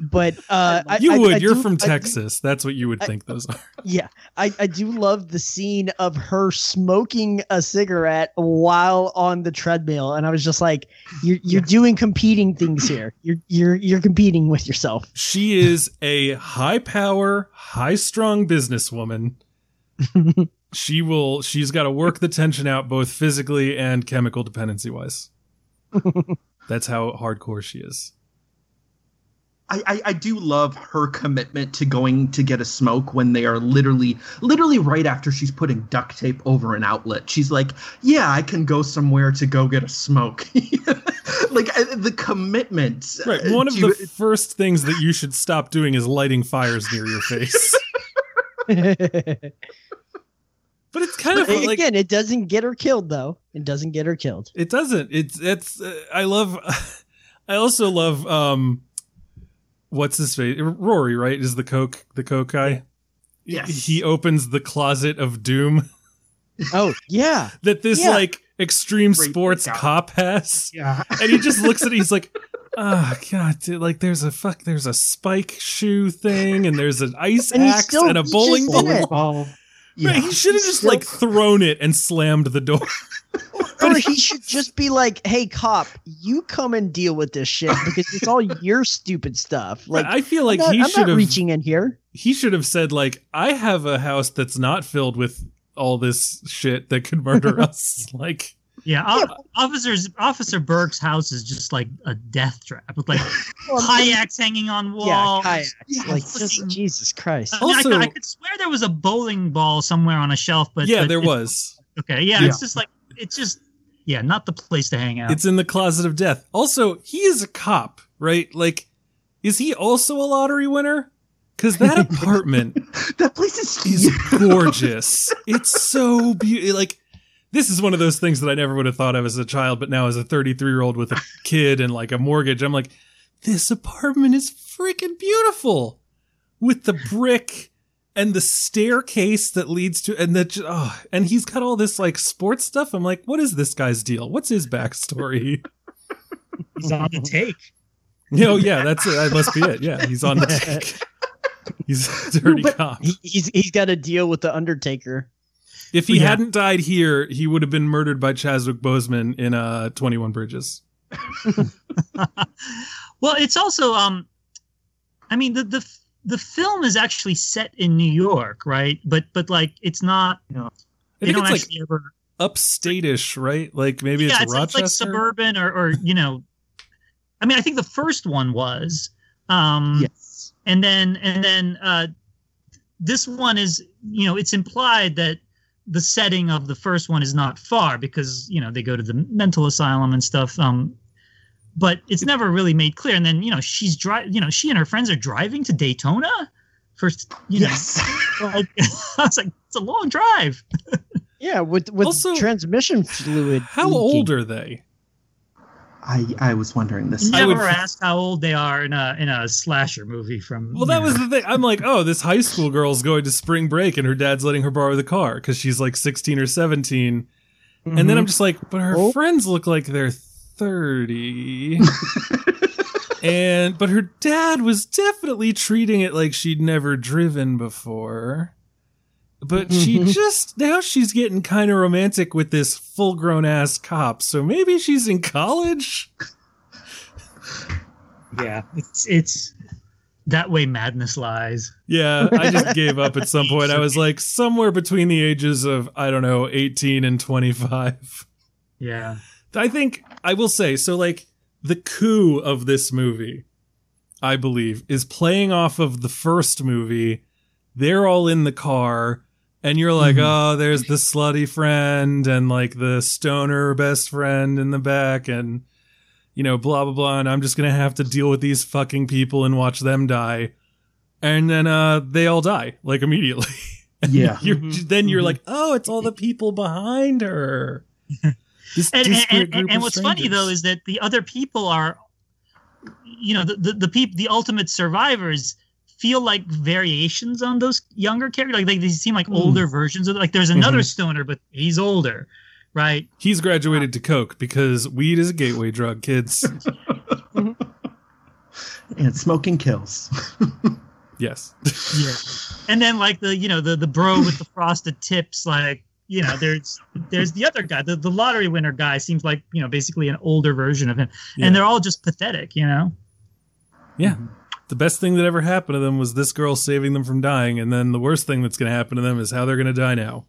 but uh, you I- would. I You're do- from I do- Texas. That's what you would I- think those are. yeah, I, I do love the scene of her smoking a cigarette while on the treadmill, and I was just like, "You're you're doing competing things here. You're you're you're competing with yourself." She is a high power, high strung businesswoman. she will. She's got to work the tension out both physically and chemical dependency wise. That's how hardcore she is. I, I, I do love her commitment to going to get a smoke when they are literally literally right after she's putting duct tape over an outlet. She's like, "Yeah, I can go somewhere to go get a smoke." like uh, the commitment. Right. uh, One of to- the first things that you should stop doing is lighting fires near your face. But it's kind of like Again, it doesn't get her killed though. It doesn't get her killed. It doesn't. It's it's. Uh, I love. I also love. Um, what's his face? Rory, right? Is the coke the coke guy? Yes. He opens the closet of doom Oh yeah, that this Yeah. like extreme Great sports breakout. cop has, yeah. and he just looks at. it, He's like. Oh god! Dude, like there's a fuck, there's a spike shoe thing, and there's an ice And axe still- and a bowling just ball. Ball. Right, he should have just like thrown it and slammed the door. or he should just be like, "Hey, cop, you come and deal with this shit because it's all your stupid stuff." Like, I feel like I'm not, he should have reaching in here. he should have said like i have a house that's not filled with all this shit that could murder us like Yeah, o- officers Officer Burke's house is just like a death trap with like kayaks hanging on wall. Yeah, kayaks. Yes. Like, just Jesus Christ. I, mean, I could- Also- I, could swear there was a bowling ball somewhere on a shelf, but yeah but there was Okay, yeah, Yeah. it's just like it's just yeah, not the place to hang out. it's in the closet of death also he is a cop right like is he also a lottery winner because that apartment That place is is gorgeous it's so beautiful like this is one of those things that i never would have thought of as a child but now as a 33 year old with a kid and like a mortgage i'm like this apartment is freaking beautiful with the brick and the staircase that leads to and that oh, and he's got all this like sports stuff. I'm like what is this guy's deal? What's his backstory? He's on the take. No, yeah that's it that must be it. Yeah he's on the take. He's a dirty but- cop. He, he's he's got to deal with the Undertaker. If he Yeah. hadn't died here he would have been murdered by chadwick boseman in uh 21 bridges well, it's also um, I mean the the the film is actually set in New York, right? But but like it's not. i They think don't it's like actually ever. upstate-ish right like maybe yeah, it's, it's, it's like rochester suburban or or you know. I mean, I think the first one was. Um, Yes. and then and then uh this one is you know it's implied that the setting of the first one is not far because you know they go to the mental asylum and stuff um but it's never really made clear and then you know she's driving you know she and her friends are driving to daytona first you Yes. know like, i was like it's a long drive Yeah, with with Also- transmission fluid. how leaking. old are they I I was wondering this. I Never would- asked how old they are in a in a slasher movie from. Well, that you was the thing. I'm like, oh, this high school girl's going to spring break and her dad's letting her borrow the car because she's like 16 or 17. And then mm-hmm. I'm just like, but her Oh. friends look like they're 30. and, but her dad was definitely treating it like she'd never driven before. But she just, now she's getting kind of romantic with this full grown ass cop. So maybe she's in college? yeah, it's it's that way madness lies. Yeah, I just gave up at some point. I was like somewhere between the ages of I don't know, 18 and 25. Yeah, I think I will say so like the coup of this movie I believe is playing off of the first movie. They're all in the car and you're like, "Oh, there's the slutty friend and like the stoner best friend in the back and you know, blah blah blah and I'm just going to have to deal with these fucking people and watch them die." And then uh they all die like immediately. Yeah. you're, Mhm. then you're Mhm. like, "Oh, it's all the people behind her." This and and, disparate and, group and of what's funny though is that the other people are, you know, the the the, peop, the ultimate survivors feel like variations on those younger characters. Like they, they seem like hmm. older versions of. Like there's another mm-hmm. stoner, but he's older, right? He's graduated to coke because weed is a gateway drug, kids. and smoking kills. yes. Yeah. And then like the you know the the bro with the frosted tips, like you know there's there's the other guy, the the lottery winner guy seems like you know basically an older version of him, Yeah. and they're all just pathetic, you know. Yeah. Mm-hmm. The best thing that ever happened to them was this girl saving them from dying, and then the worst thing that's going to happen to them is how they're going to die now.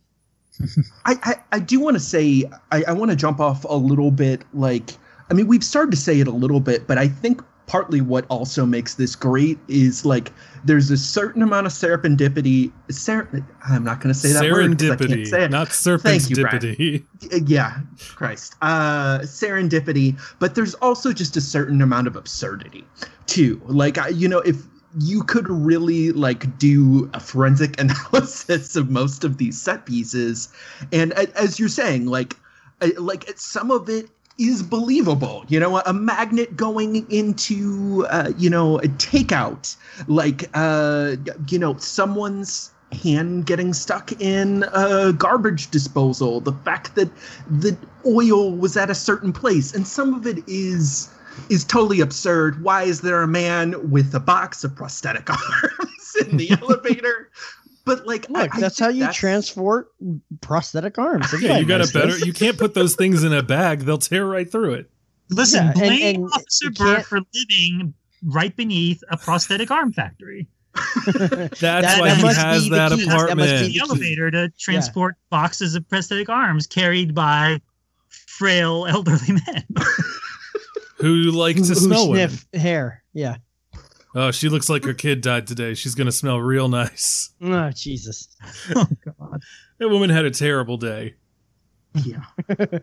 I, I, I do want to say I, I want to jump off a little bit like I mean we've started to say it a little bit but I think partly what also makes this great is like there's a certain amount of serendipity ser- I'm not going to say that word 'cause I can't say Serendipity, it. not Thank you, Brian. serpentipity. yeah Christ uh serendipity but there's also just a certain amount of absurdity too like I, you know if you could really like do a forensic analysis of most of these set pieces and as you're saying like like some of it is believable. You know a magnet going into uh, you know a takeout like uh you know someone's hand getting stuck in a garbage disposal the fact that the oil was at a certain place and some of it is is totally absurd. Why is there a man with a box of prosthetic arms in the elevator but like Look, I that's think how you that's- transport prosthetic arms. Yeah, you got a better. You can't put those things in a bag; they'll tear right through it. Listen, Yeah, blame and Officer you Burr for living right beneath a prosthetic arm factory. That's That- why that he must has be that key. That must be. The elevator to transport boxes of prosthetic arms carried by frail elderly men. Who like to who smell women? sniff hair? Yeah. Oh, she looks like her kid died today. She's gonna smell real nice. Oh Jesus. oh God! That woman had a terrible day. Yeah.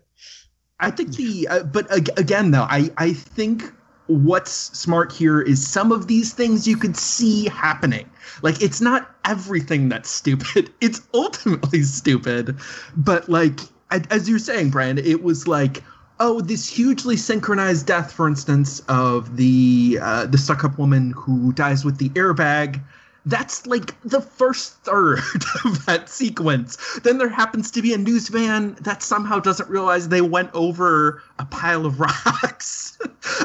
I think the uh, but ag- again though I I think what's smart here is some of these things you could see happening. Like it's not everything that's stupid. It's ultimately stupid, but like as you're saying, Brian, it was like oh this hugely synchronized death, for instance, of the uh, the stuck up woman who dies with the airbag. That's like the first third of that sequence. Then there happens to be a news van that somehow doesn't realize they went over a pile of rocks.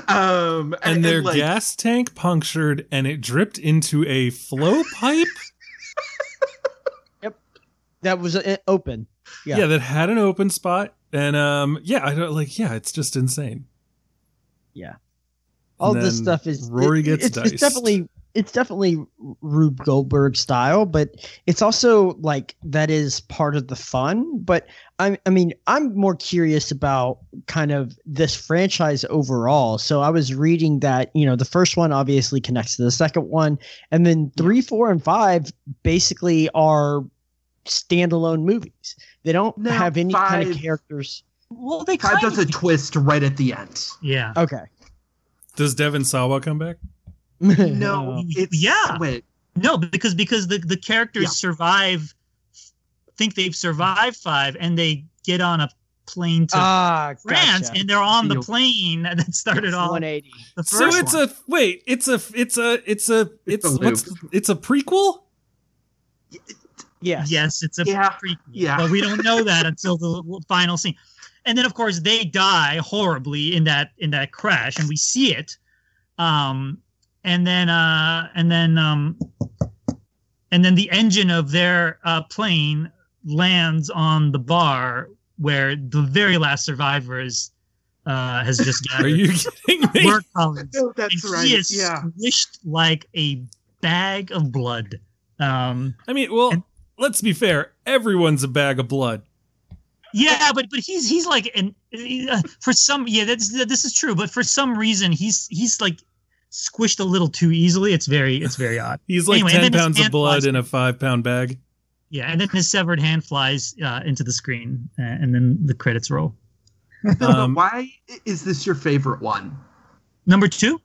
um, And their like, gas tank punctured, and it dripped into a flow pipe. Yep. That was uh, open. yeah. Yeah. that had an open spot, and um, yeah, I don't like. Yeah, it's just insane. Yeah, all this stuff is Rory it- gets it's, diced. it's definitely it's definitely Rube Goldberg style, but it's also like that is part of the fun. But I I mean I'm more curious about kind of this franchise overall. So I was reading that you know the first one obviously connects to the second one, and then three, four, and five basically are standalone movies. They don't No, have any kind of characters. Well, they Five kind does a twist right at the end. yeah. Okay. Does Devon Sawa come back? No, it's Yeah. Wait, No, because because the the characters Yeah. survive, think they've survived five, and they get on a plane to Ah, France, gotcha. and they're on the Deal. plane that started off 180. the So it's one. a wait. It's a it's a it's a it's, a what's loop. it's a prequel. Yes. Yes, it's a Yeah, prequel, yeah. but we don't know that until the final scene. And then, of course, they die horribly in that in that crash, and we see it. Um, and then, uh, and then, um, and then the engine of their uh, plane lands on the bar where the very last survivor is, uh, has just Are you kidding me? Work Collins. No, that's and right. He is Yeah. squished like a bag of blood. Um, I mean, well, And- let's be fair. Everyone's a bag of blood. Yeah, but but he's he's like and uh, for some yeah that's this is true, but for some reason he's he's like squished a little too easily. It's very it's very odd. He's like Anyway, ten pounds of blood flies- in a five pound bag. Yeah, and then his severed hand flies uh, into the screen, uh, and then the credits roll. Um, why is this your favorite one? Number two,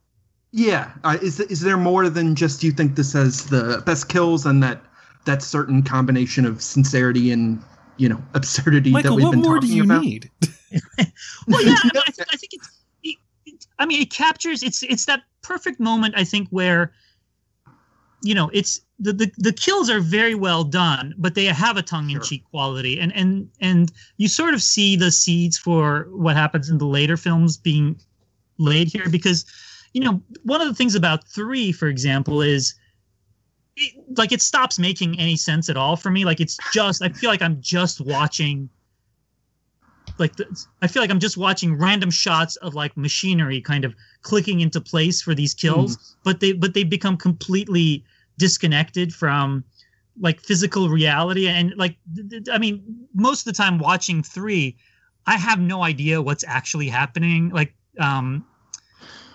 Yeah, uh, is is there more than just you think this has the best kills and that that certain combination of sincerity and you know absurdity that we've what been more talking do you about? need? well, yeah, I, mean, I, th- I think it's. It, it, I mean, it captures. It's it's that perfect moment. I think where, you know, it's the the, the kills are very well done, but they have a tongue in cheek quality, and and and you sort of see the seeds for what happens in the later films being laid here because, you know, one of the things about three, for example, is. It, like it stops making any sense at all for me. Like it's just I feel like I'm just watching like the, I feel like I'm just watching random shots of like machinery kind of clicking into place for these kills, but they but they become completely disconnected from like physical reality and like th- th- I mean most of the time watching 3 I have no idea what's actually happening like um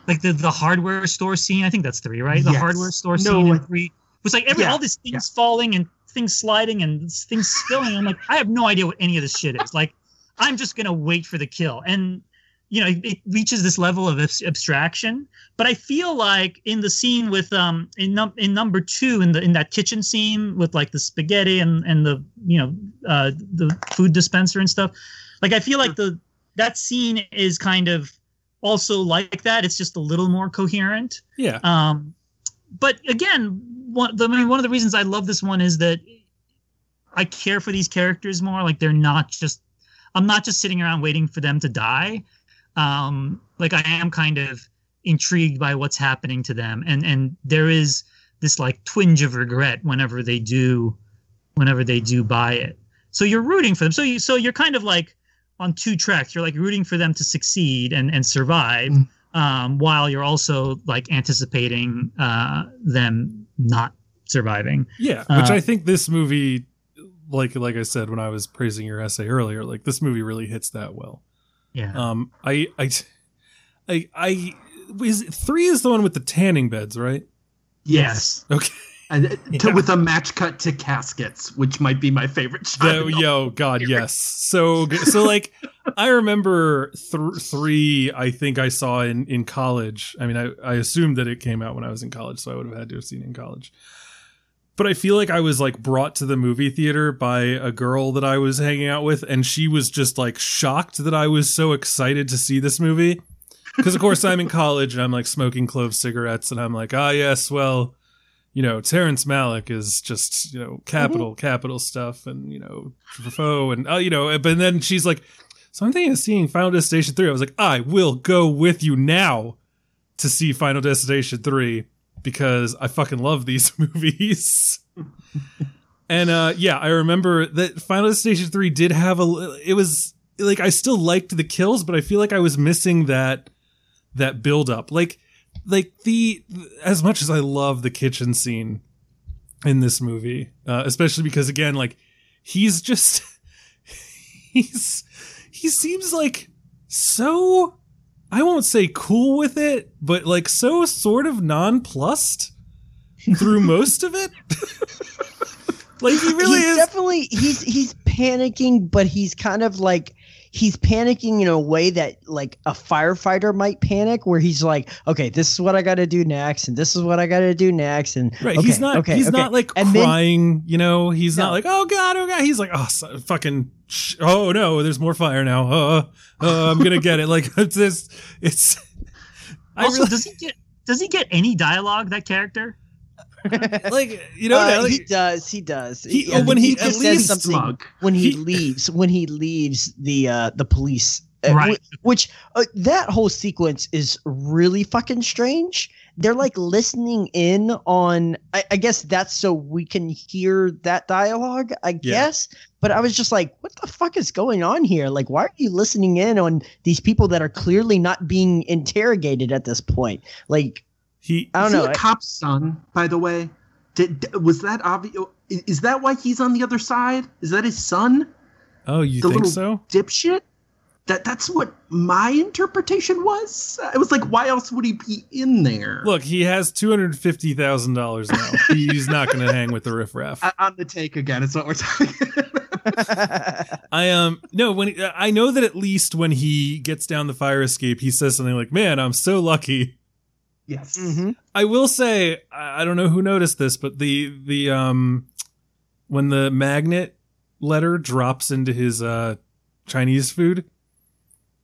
like the the hardware store scene I think that's 3 right the Yes. hardware store scene I- in 3 was like every Yeah, all these things falling and things sliding and things spilling I'm like I have no idea what any of this shit is like I'm just gonna wait for the kill. And you know, it, it reaches this level of abs- abstraction. But I feel like in the scene with um in num- in number two in the in that kitchen scene with like the spaghetti and and the you know uh the food dispenser and stuff, like I feel like the that scene is kind of also like that. It's just a little more coherent. Yeah. Um, but again, one the I mean, one of the reasons I love this one is that I care for these characters more. Like they're not just I'm not just sitting around waiting for them to die. Um, like I am kind of intrigued by what's happening to them, and and there is this like twinge of regret whenever they do, whenever they do buy it. So you're rooting for them. So you so you're kind of like on two tracks. You're like rooting for them to succeed and and survive, Mm. Um, while you're also like anticipating uh, them not surviving. Yeah, which Uh, I think this movie, like like I said when I was praising your essay earlier, like this movie really hits that well. Yeah. Um, I I I I is three is the one with the tanning beds, right? Yes. Okay. And, uh, to, Yeah. with a match cut to caskets, which might be my favorite shot. Yo, yo, God, yes. So good. So like, I remember th- three. I think I saw in in college. I mean, I I assumed that it came out when I was in college, so I would have had to have seen it in college. But I feel like I was like brought to the movie theater by a girl that I was hanging out with, and she was just like shocked that I was so excited to see this movie. Because of course I'm in college and I'm like smoking clove cigarettes, and I'm like, ah, yes, well, you know, Terrence Malick is just, you know, capital, capital stuff and, you know, Truffaut and, uh, you know, but then she's like, so I'm thinking of seeing Final Destination 3. I was like, I will go with you now to see Final Destination 3 because I fucking love these movies. and, uh, yeah, I remember that Final Destination 3 did have a, it was like, I still liked the kills, but I feel like I was missing that, that build up. Like, like the as much as I love the kitchen scene in this movie, uh, especially because again, like he's just he's he seems like so I won't say cool with it, but like so sort of nonplussed through most of it. like he really he's is. definitely he's he's panicking, but he's kind of like he's panicking in a way that like a firefighter might panic where he's like okay this is what i got to do next and this is what i got to do next and Right. okay, he's not. okay, he's okay. not like And then- crying. you know. He's not like, oh god, oh god. He's like, oh, so, fucking. Sh- oh no, there's more fire now. Uh, uh, I'm gonna get it. Like it's this. It's. I Also, really, does he get does he get any dialogue? That character? like you know Uh, Natalie- he does he does. He- when he- just says something smug. when he, He- leaves when he leaves the uh the police uh, Right. wh- which uh, that whole sequence is really fucking strange. They're like listening in on I, I guess that's so we can hear that dialogue i guess. But i was just like what the fuck is going on here? Like why are you listening in on these people that are clearly not being interrogated at this point? Like he. i don't Is he know a cop's son, by the way? Did, was that obvious? Is that why he's on the other side? Is that his son? Oh, you the think little so? Dipshit. That that's what my interpretation was. I was like, why else would he be in there? Look, he has two hundred fifty thousand dollars now. He's not going to hang with the riffraff. I- on the take again. It's what we're talking. I um no when I know that at least when he gets down the fire escape, he says something like, "Man, I'm so lucky." Yes. Mhm. I will say I I don't know who noticed this, but the the um when the magnet letter drops into his uh Chinese food,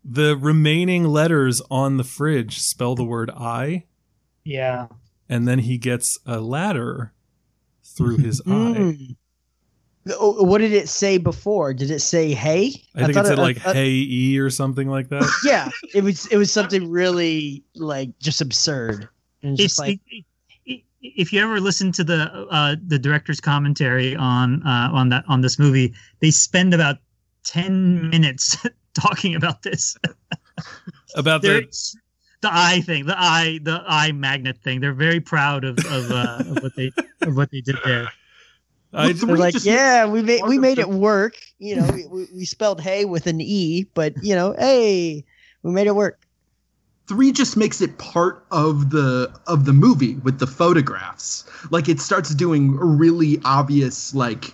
the remaining letters on the fridge spell the word I, Yeah. and then he gets a ladder through his eye. Oh, What did it say before? Did it say "Hey"? I think thought it said I- like I- "Hey E" or something like that. yeah, it was. It was something really like just absurd. And it's It's just like, it- it- if you ever listen to the uh, the director's commentary on uh, on that on this movie, they spend about ten minutes talking about this. About They're, the the eye thing, the eye, the eye magnet thing. They're very proud of of, uh, of what they of what they did there. I, they're like, just- yeah, we made we made it work. You know, we- we, we spelled "hey" with an e, but you know, hey, we made it work. three just makes it part of the of the movie with the photographs like it starts doing really obvious like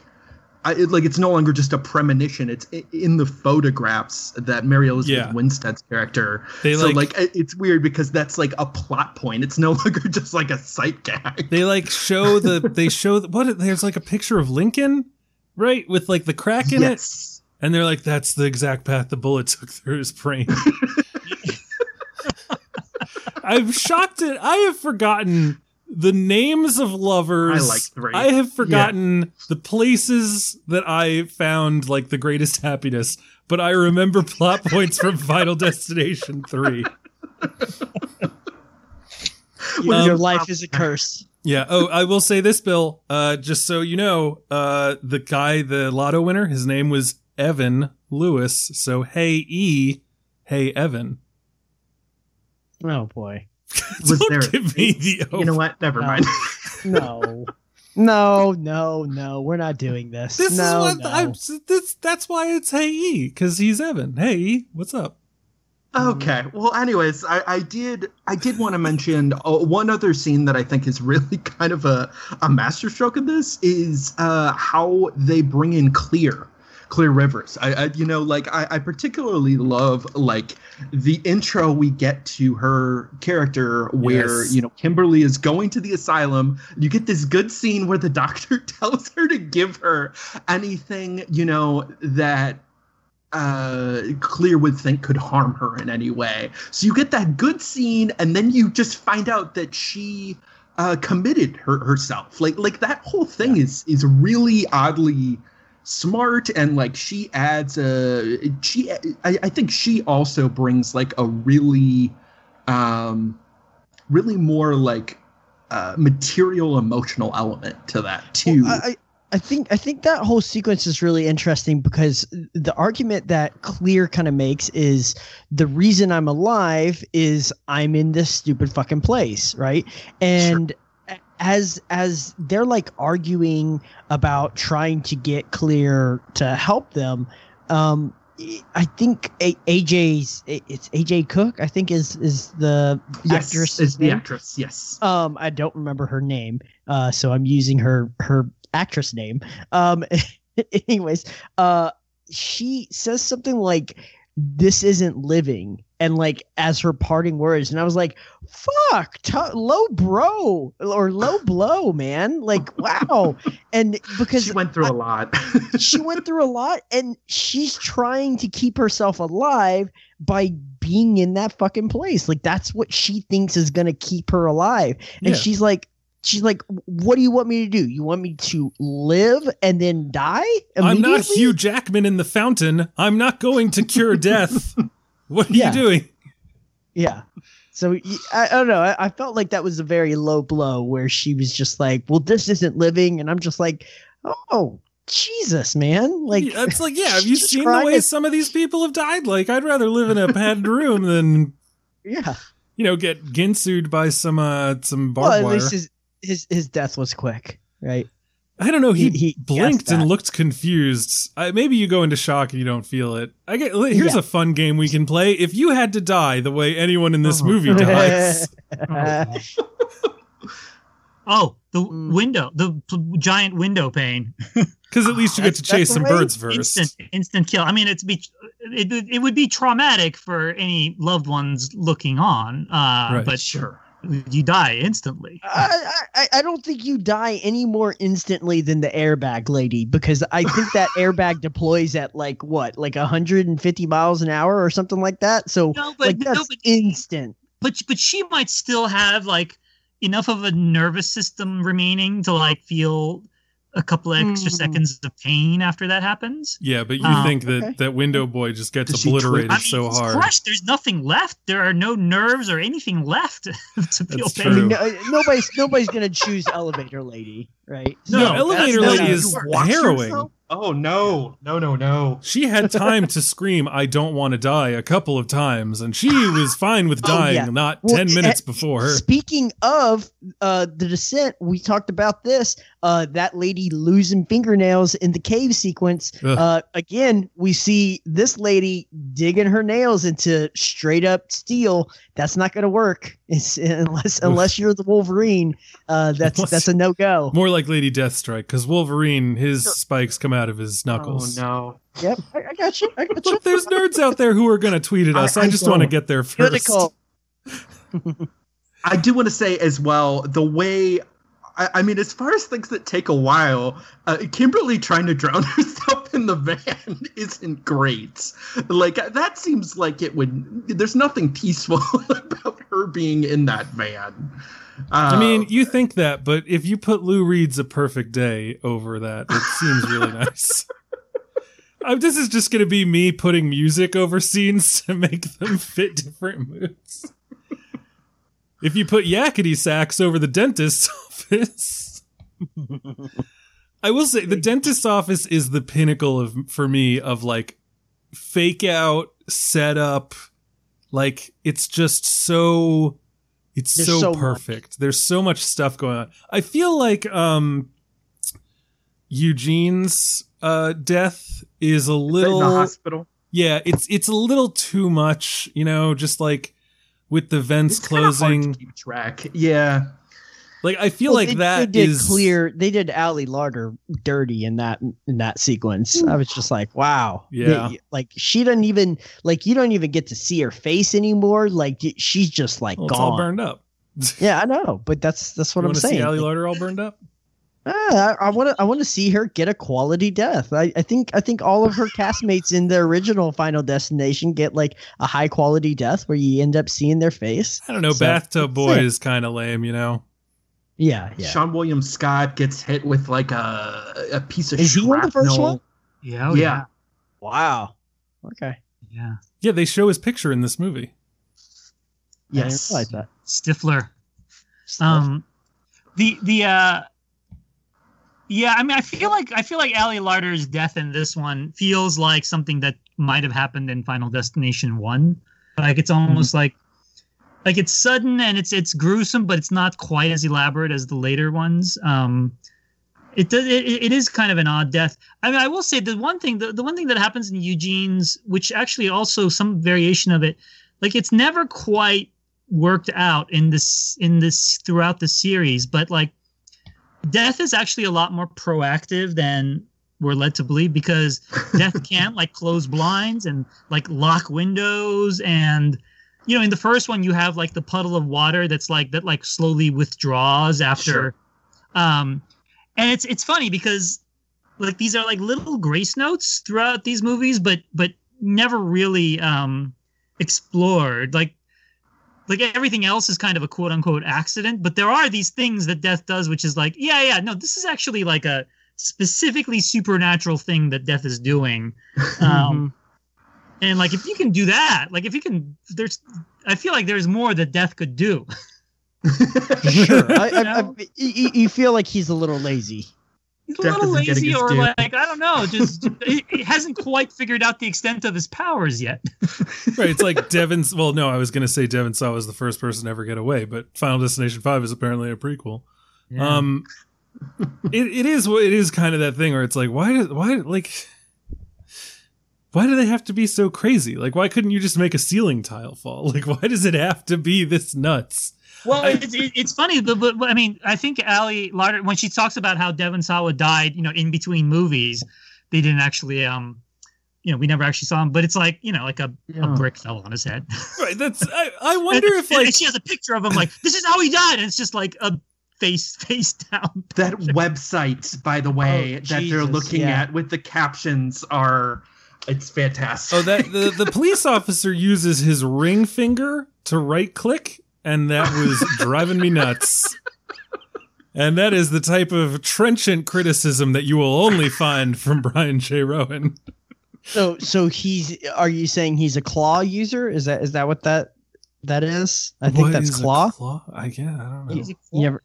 I, it, like it's no longer just a premonition. It's in the photographs that mary elizabeth Yeah. winstead's character. They so like- like, it's weird because that's like a plot point. It's no longer just like a sight gag. They like show the they show the, what there's like a picture of Lincoln, right, with like the crack in it, and they're like that's the exact path the bullet took through his brain. I'm shocked at I have forgotten the names of lovers. I like three. I have forgotten the places that I found like the greatest happiness, but I remember plot points from Final Destination 3. Your, Um, your life is a curse. Yeah. Oh, I will say this, Bill. Uh, just so you know, uh, the guy, the lotto winner, his name was Evan Lewis. So hey E, hey Evan. Oh boy, was Don't there give me the you know what never No. mind no, no, no, no. We're not doing this. This no, is what no. I'm. This that's why it's hey E because he's Evan. Hey E, what's up? Okay. Well, anyways, I, I did I did want to mention uh, one other scene that I think is really kind of a, a masterstroke of this is uh, how they bring in Clear, Clear Rivers. I, I you know like I, I particularly love like the intro we get to her character where Yes. you know Kimberly is going to the asylum. You get this good scene where the doctor tells her to give her anything you know that uh clear would think could harm her in any way so you get that good scene and then you just find out that she uh committed her herself like like that whole thing is is really oddly smart and like she adds a she I, I think she also brings like a really um really more like uh material emotional element to that too Well, I, I think I think that whole sequence is really interesting because the argument that Clear kind of makes is the reason I'm alive is I'm in this stupid fucking place, right? And a- as as they're like arguing about trying to get Clear to help them, um, I think A- AJ's it's AJ Cook. I think is is the yes actress. is the actress yes Um, I don't remember her name, uh, so I'm using her her actress name. Um, anyways, uh, she says something like this isn't living. And like as her parting words and i was like fuck t- low bro or low blow man. Like wow. And because she went through a lot. she went through a lot and she's trying to keep herself alive by being in that fucking place. Like that's what she thinks is going to keep her alive. And Yeah. she's like she's like what do you want me to do you want me to live and then die I'm not? Hugh Jackman in the fountain. I'm not going to cure death. what are Yeah. you doing? Yeah. So I don't know. I, I felt like that was a very low blow where she was just like, "Well, this isn't living," and I'm just like, "Oh, Jesus, man!" Like, it's like, yeah, have you seen the way to- some of these people have died? Like, I'd rather live in a padded room than, yeah. you know, get ginsued by some uh some barbed at wire. least his his his death was quick, right? I don't know. He, he- he blinked and looked confused. I, maybe you go into shock and you don't feel it. I get. Here's Yeah. a fun game we can play. If you had to die the way anyone in this Oh. movie dies, Oh, the Mm. window, the p- giant window pane. because at least you get to chase some birds first. Instant, instant kill. I mean, it's be it, would- it would be traumatic for any loved ones looking on, uh, Right. but sure. You die instantly. I, I I don't think you die any more instantly than the airbag lady because I think that airbag deploys at like what, like 150 miles an hour or something like that. So No, but like no, but instant. but but she might still have like enough of a nervous system remaining to like feel a couple of extra Mm. seconds of pain after that happens. Yeah, but you Um, think that okay. that window boy just gets Does she obliterated I mean, so it's hard? crushed. There's nothing left. There are no nerves or anything left to feel That's pain. I mean, no, nobody's nobody's gonna choose elevator lady, right? No, No, elevator lady is not Watch harrowing. Yourself? Oh no, no, no, no. She had time to scream, I don't want to die a couple of times, and she was fine with Oh, dying yeah. not Well, 10 minutes before her. Speaking of uh, the descent, we talked about this. Uh, that lady losing fingernails in the cave sequence. Ugh. Uh, again, we see this lady digging her nails into straight up steel. That's not going to work it's, unless unless you're the Wolverine. Uh, that's Unless- that's a no go. More like Lady Deathstrike, because Wolverine, his spikes come out of his knuckles. Oh no. Yep, I, I got you. I got you. Look, there's nerds out there who are going to tweet at us. I, I just want to get there first. Critical. I do want to say as well the way. I, I mean, as far as things that take a while, uh, Kimberly trying to drown herself in the van isn't great. Like that seems like it would. There's nothing peaceful about her being in that van. Uh, I mean, you think that, but if you put Lou Reed's A Perfect Day over that, it seems really nice. Uh, this is just going to be me putting music over scenes to make them fit different moods. If you put yakety sax over the dentist's office, I will say the dentist's office is the pinnacle of for me of like fake out setup. Like it's just so it's There's so, so much. perfect. There's so much stuff going on. I feel like um Eugene's uh death is a in the little hospital. yeah, it's it's a little too much, you know, just like with the vents It's kinda hard to closing. track. Yeah. Like I feel Well, like they, that they did is clear. They did Ali Larter dirty in that in that sequence. I was just like, wow. Yeah. They- like she doesn't even like you don't even get to see her face anymore. Like she's just like well, it's all gone. burned up. Yeah, I know, but that's that's what you I'm see saying. Ali Like, Larter all burned up? ah, I want to I want to see her get a quality death. I, I think I think all of her castmates in the original Final Destination get like a high quality death where you end up seeing their face. I don't know. So, Bathtub Boy is kind of lame, you know. Yeah, yeah. Seann William Scott gets hit with like a a piece of Is he in the first one? Yeah, oh, Yeah. Wow. Okay. yeah, Yeah, they show his picture in this movie. Yes. I didn't that. Stifler. Um, the the uh, yeah. I mean, I feel like I feel like Ali Larter's death in this one feels like something that might have happened in Final Destination One. Like it's almost like like it's sudden and it's it's gruesome, but it's not quite as elaborate as the later ones. Um, it does it, it is kind of an odd death. I mean, I will say the one thing the, the one thing that happens in Eugene's, which actually also some variation of it, like it's never quite worked out in this in this throughout the series, but like death is actually a lot more proactive than we're led to believe because death can't like close blinds and like lock windows and you know in the first one you have like the puddle of water that's like that like slowly withdraws after Sure. um and it's it's funny because like these are like little grace notes throughout these movies but but never really um explored like like everything else is kind of a quote unquote accident but there are these things that death does which is like yeah yeah no this is actually like a specifically supernatural thing that death is doing um and like if you can do that like if you can there's i feel like there's more that death could do Sure. I, I, I, you, you feel like he's a little lazy. He's a Death little lazy or due. like i don't know just he, he hasn't quite figured out the extent of his powers yet right. It's like Devin's. Well, no, I was going to say Devon Sawa was the first person to ever get away, but Final Destination Five is apparently a prequel. Um, it, it is what it is. Kind of that thing where it's like, why did why like. Why do they have to be so crazy? Like, why couldn't you just make a ceiling tile fall? Like, why does it have to be this nuts? Well, I- it's, it's funny, but, but, but I mean, I think Ali Larter, when she talks about how Devon Sawa died, you know, in between movies, they didn't actually, um, you know, we never actually saw him, but it's like, you know, like a, a brick fell on his head. Right. That's. I, I wonder And- if and like she has a picture of him, like, this is how he died. And it's just like a face, face down. that website, by the way, Oh, that they're looking yeah. at with the captions are it's fantastic. Oh, that the, the police officer uses his ring finger to right click, and that was driving me nuts. And that is the type of trenchant criticism that you will only find from Brian J. Roan. So, so he's. Are you saying he's a claw user? Is that is that what that that is? I think What that's is a claw. claw? I yeah, I don't know. He's a- You never,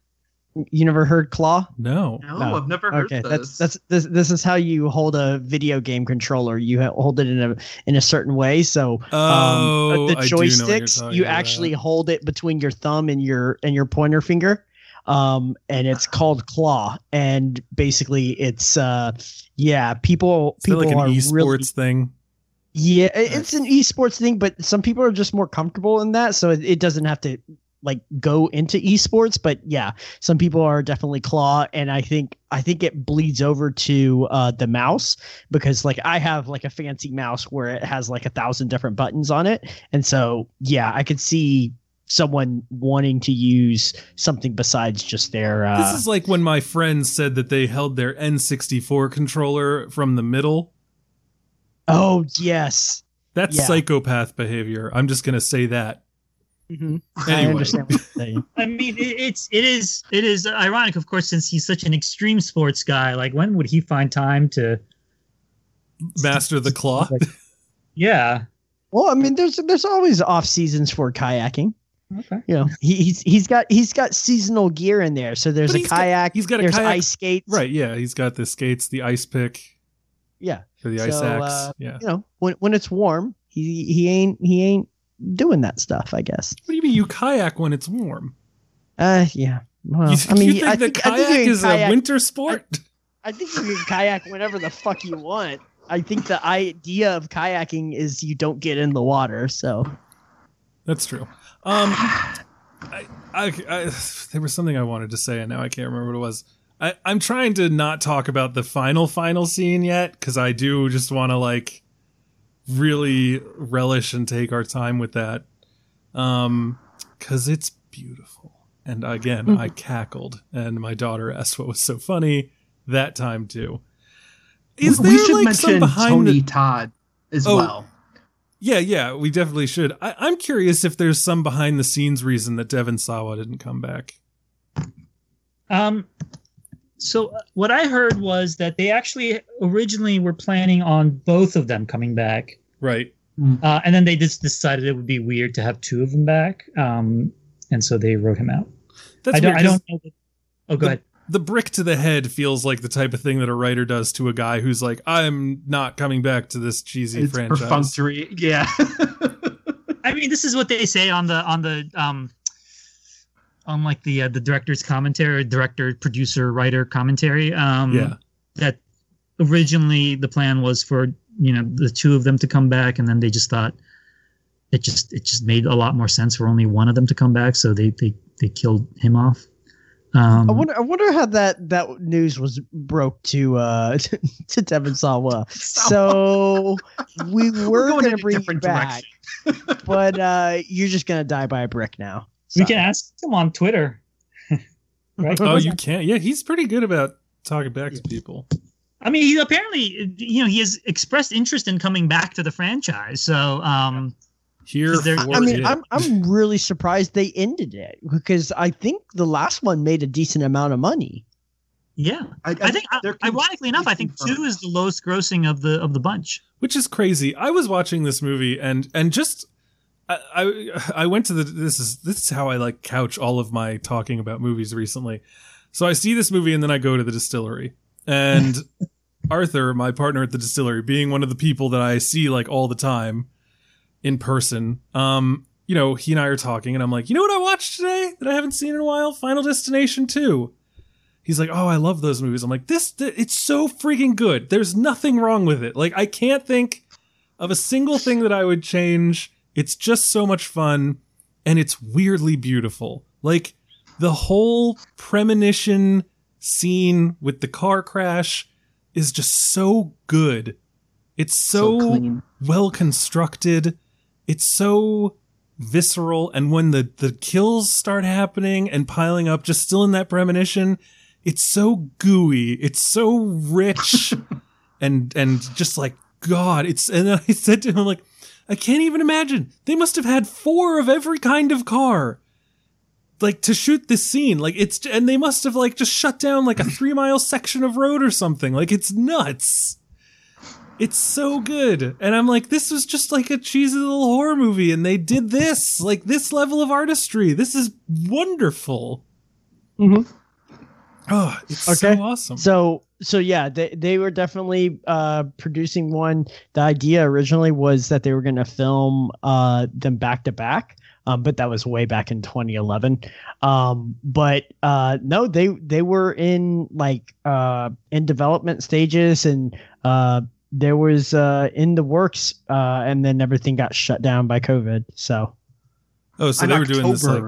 you never heard claw? No. no, no. I've never heard Okay, this. that's that's this. This is how you hold a video game controller. You hold it in a in a certain way. So Oh, um, the I do know what you're joysticks, you about. actually hold it between your thumb and your and your pointer finger. Um, and it's called claw. And basically, it's uh, yeah, people people like are an esports really thing? yeah, it's an esports thing, but some people are just more comfortable in that, so it, it doesn't have to like go into esports. But yeah, some people are definitely claw, and I think I think it bleeds over to uh, the mouse because like I have like a fancy mouse where it has like a thousand different buttons on it, and so yeah, I could see someone wanting to use something besides just their. Uh, This is like when my friends said that they held their N64 controller from the middle. oh yes, That's Yeah. psychopath behavior. I'm just going to say that. Mhm. I understand what you're saying. I mean, it, it's, it is, it is ironic, of course, since he's such an extreme sports guy. Like, when would he find time to, Master the claw. yeah. Well, I mean, there's there's always off seasons for kayaking. Okay. You know, he, he's he's got he's got seasonal gear in there. So there's But a he's got- kayak. he's got a there's kayak- ice skates. Right, yeah. He's got the skates, the ice pick, Yeah. or the ice So, axe. uh, yeah. You know, when when it's warm, he he ain't he ain't doing that stuff. I guess. What do you mean you kayak when it's warm? Uh, yeah. Well, you, I mean, you think I the think, I kayak think can is a winter sport? I think you can kayak whenever the fuck you want. I think the idea of kayaking is you don't get in the water. So That's true. Um, I, I, I, there was something I wanted to say, and now I can't remember what it was. I, I'm trying to not talk about the final final scene yet because I do just want to like really relish and take our time with that, um, because it's beautiful. And again, Mm-hmm. I cackled, and my daughter asked what was so funny that time too. Is there we should like some mention behind Tony the Todd as Oh. well. yeah, yeah, we definitely should. I, I'm curious if there's some behind the scenes reason that Devon Sawa didn't come back. Um, so uh, what I heard was that they actually originally were planning on both of them coming back, Right. uh, and then they just decided it would be weird to have two of them back, um, and so they wrote him out. That's I don't. weird. I 'cause don't know. That, oh, go the, ahead. The brick to the head feels like the type of thing that a writer does to a guy who's like, I'm not coming back to this cheesy It's franchise. perfunctory. Yeah. I mean, this is what they say on the on the um on like the uh, the director's commentary, director, producer, writer commentary. Um, Yeah. that originally the plan was for you know the two of them to come back, and then they just thought it just it just made a lot more sense for only one of them to come back, so they they they killed him off. Um, I wonder. I wonder how that that news was broke to uh to Devon Sawa. So we were going gonna bring you different back, but uh you're just gonna die by a brick now. We can ask him on Twitter. right? Oh, you can't. Yeah, he's pretty good about talking back to people. I mean, he apparently, you know, he has expressed interest in coming back to the franchise. So, um, Here Is there- for I mean, it. I'm I'm really surprised they ended it because I think the last one made a decent amount of money. yeah, I think, uh, they're ironically enough, I think two is the lowest grossing of the of the bunch. which is crazy. I was watching this movie and and just I, I I went to the this is this is how I like couch all of my talking about movies recently. So I see this movie and then I go to the distillery and Arthur, my partner at the distillery, being one of the people that I see like all the time in person. Um, you know, he and I are talking and I'm like, "You know what I watched today that I haven't seen in a while? Final Destination 2." He's like, "Oh, I love those movies." I'm like, "This th- it's so freaking good. There's nothing wrong with it. Like I can't think of a single thing that I would change. It's just so much fun and it's weirdly beautiful. Like the whole premonition scene with the car crash is just so good. It's so, clean. well constructed. It's so visceral and when the the kills start happening and piling up just still in that premonition, it's so gooey. It's so rich and and just like god, it's and then I said to him like I can't even imagine. They must have had four of every kind of car. Like to shoot this scene like it's and they must have like just shut down like a three mile section of road or something. Like it's nuts. It's so good. And i'm like this was just like a cheesy little horror movie and they did this. Like this level of artistry. This is wonderful. Mm-hmm. oh it's Okay. so awesome. So so yeah, they they were definitely uh producing one. The idea originally was that they were going to film uh them back to back. Um, but that was way back in 2011. Um, but uh, no, they they were in like uh, in development stages, and uh, there was uh, in the works, uh, and then everything got shut down by COVID. So oh so In they were doing this like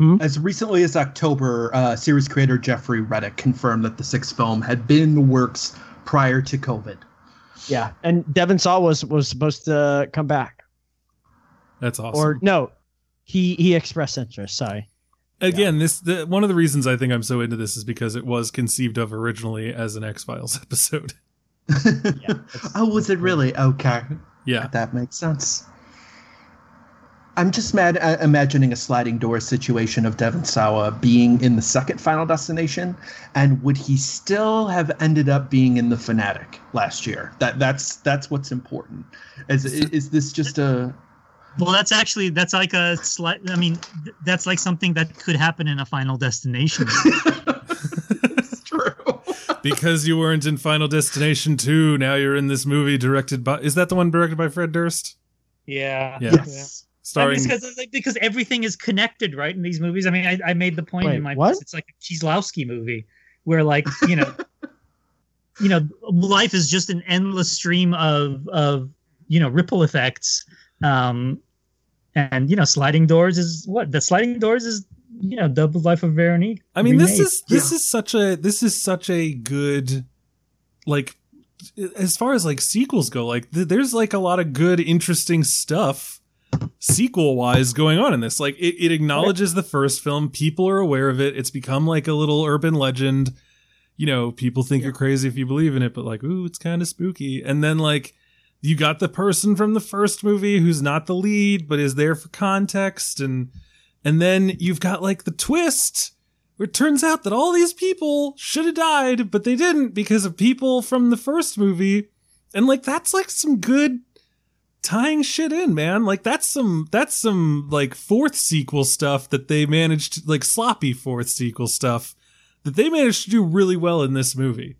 October- Hmm? As recently as October, uh, series creator Jeffrey Reddick confirmed that the sixth film had been in the works prior to COVID. yeah, and Devon Sawa was was supposed to come back, that's awesome or no, he he expressed interest. Sorry. again this the, one of the reasons i think i'm so into this is because it was conceived of originally as an x-files episode oh, was it really? Okay. yeah That makes sense. I'm just mad uh, imagining a sliding door situation of Devon Sawa being in the second Final Destination, and would he still have ended up being in the Fanatic last year? That that's that's what's important. Is is this just a Well, that's actually that's like a slight. I mean, that's like something that could happen in a Final Destination. it's true? because you weren't in Final Destination 2, now you're in this movie directed by. Is that the one directed by Fred Durst? yeah. Yeah. Yes. Starring. because like, because everything is connected, right? In these movies, I mean, I, I made the point Wait, in my what? piece. It's like a Kieslowski movie, where like you know, you know, life is just an endless stream of of you know ripple effects. Um, and you know, sliding doors is what the sliding doors is. You know, double life of Veronique. I mean, this is this is such a this is such a good like as far as like sequels go. Like th- there's like a lot of good, interesting stuff sequel wise going on in this. Like it, it acknowledges the first film. People are aware of it. It's become like a little urban legend. You know, people think you're crazy if you believe in it, but like, ooh, it's kind of spooky. And then like you got the person from the first movie who's not the lead, but is there for context and and then you've got like the twist where it turns out that all these people should have died, but they didn't because of people from the first movie. And like that's like some good tying shit in, man. Like that's some that's some like fourth sequel stuff that they managed like sloppy fourth sequel stuff that they managed to do really well in this movie.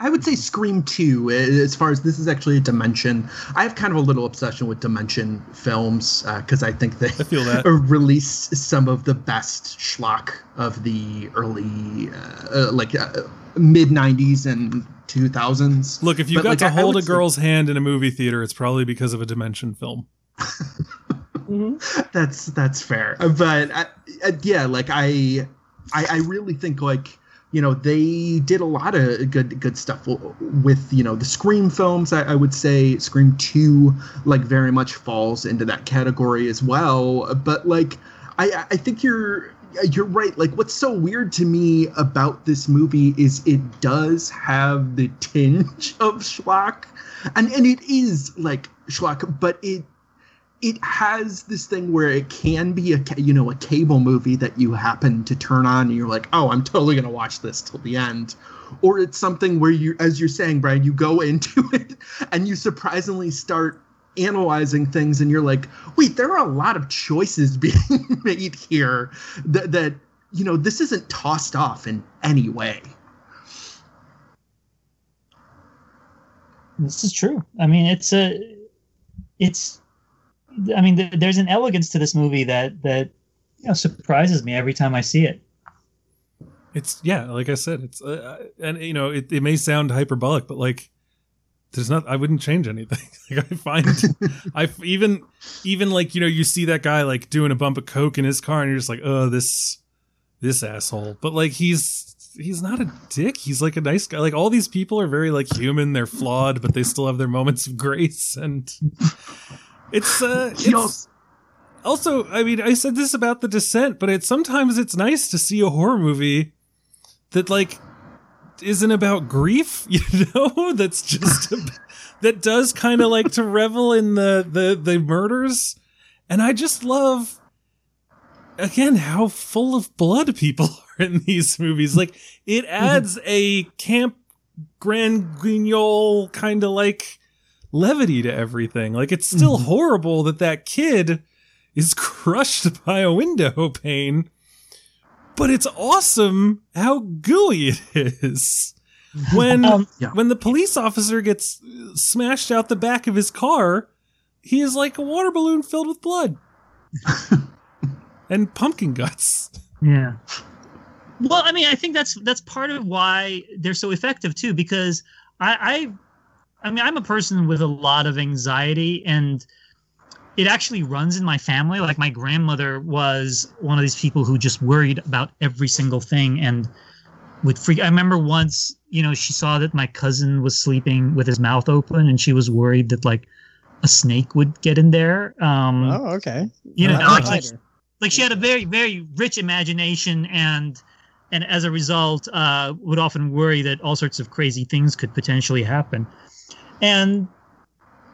I would say Scream 2, uh, as far as this is actually a Dimension. I have kind of a little obsession with Dimension films because I think they I feel that. release some of the best schlock of the early, uh, uh, like uh, mid 90s and 2000s. Look, if you But, got like, to I- I hold a would say- girl's hand in a movie theater, it's probably because of a dimension film. that's that's fair but I, I, yeah like I, I i really think like you know they did a lot of good good stuff with you know the scream films I, I would say. Scream 2 like very much falls into that category as well. But like i i think you're you're right. Like what's so weird to me about this movie is it does have the tinge of schlock. And and it is like schlock but it it has this thing where it can be a you know a cable movie that you happen to turn on and you're like oh i'm totally going to watch this till the end or it's something where you as you're saying brian you go into it and you surprisingly start analyzing things and you're like wait there are a lot of choices being made here that, that you know this isn't tossed off in any way This is true. I mean, it's a, it's, I mean, th- there's an elegance to this movie that that you know surprises me every time I see it. It's yeah, like I said, it's uh, and you know it, it may sound hyperbolic, but like there's not. I wouldn't change anything. like I find, I even even like you know you see that guy like doing a bump of coke in his car, and you're just like, oh this this asshole. But like he's he's not a dick. He's like a nice guy. Like all these people are very like human. They're flawed, but they still have their moments of grace. And it's uh, it's also. I mean, I said this about the Descent, but it's sometimes it's nice to see a horror movie that like isn't about grief. You know, that's just that does kind of like to revel in the the the murders. And I just love again how full of blood people are in these movies. Like it adds a camp grand guignol kind of like levity to everything. Like it's still horrible that that kid is crushed by a window pane, but it's awesome how gooey it is. When Um, Yeah. when the police officer gets smashed out the back of his car, he is like a water balloon filled with blood and pumpkin guts. Yeah. Well, I mean, I think that's that's part of why they're so effective too, because I, I, I mean, I'm a person with a lot of anxiety, and it actually runs in my family. Like my grandmother was one of these people who just worried about every single thing and would freak. I remember once, you know, she saw that my cousin was sleeping with his mouth open, and she was worried that like a snake would get in there. Um, Oh, okay. you know, like, like like she had a very very rich imagination and and as a result uh would often worry that all sorts of crazy things could potentially happen and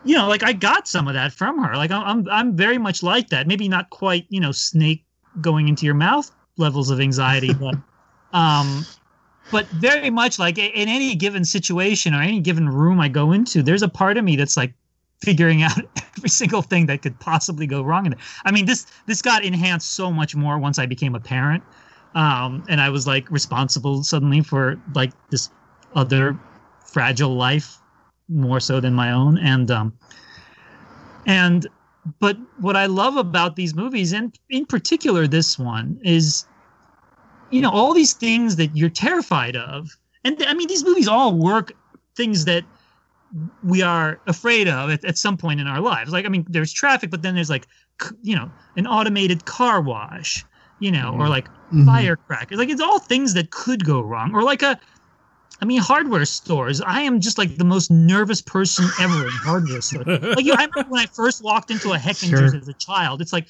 you know like i got some of that from her. Like i'm i'm, very much like that. Maybe not quite you know snake going into your mouth levels of anxiety but um but very much like in any given situation or any given room i go into there's a part of me that's like figuring out every single thing that could possibly go wrong in it. I mean, this this got enhanced so much more once I became a parent, um, and I was like responsible suddenly for like this other fragile life more so than my own, and um, and but what I love about these movies, and in particular this one, is you know all these things that you're terrified of, and I mean these movies all work things that we are afraid of at, at some point in our lives. Like, I mean, there's traffic, but then there's like, c- you know, an automated car wash, you know, or like Mhm. firecrackers. Like, it's all things that could go wrong. Or like a, I mean, hardware stores. I am just like the most nervous person ever in hardware stores. Like, you know, I remember when I first walked into a Hechinger's Sure. as a child. It's like,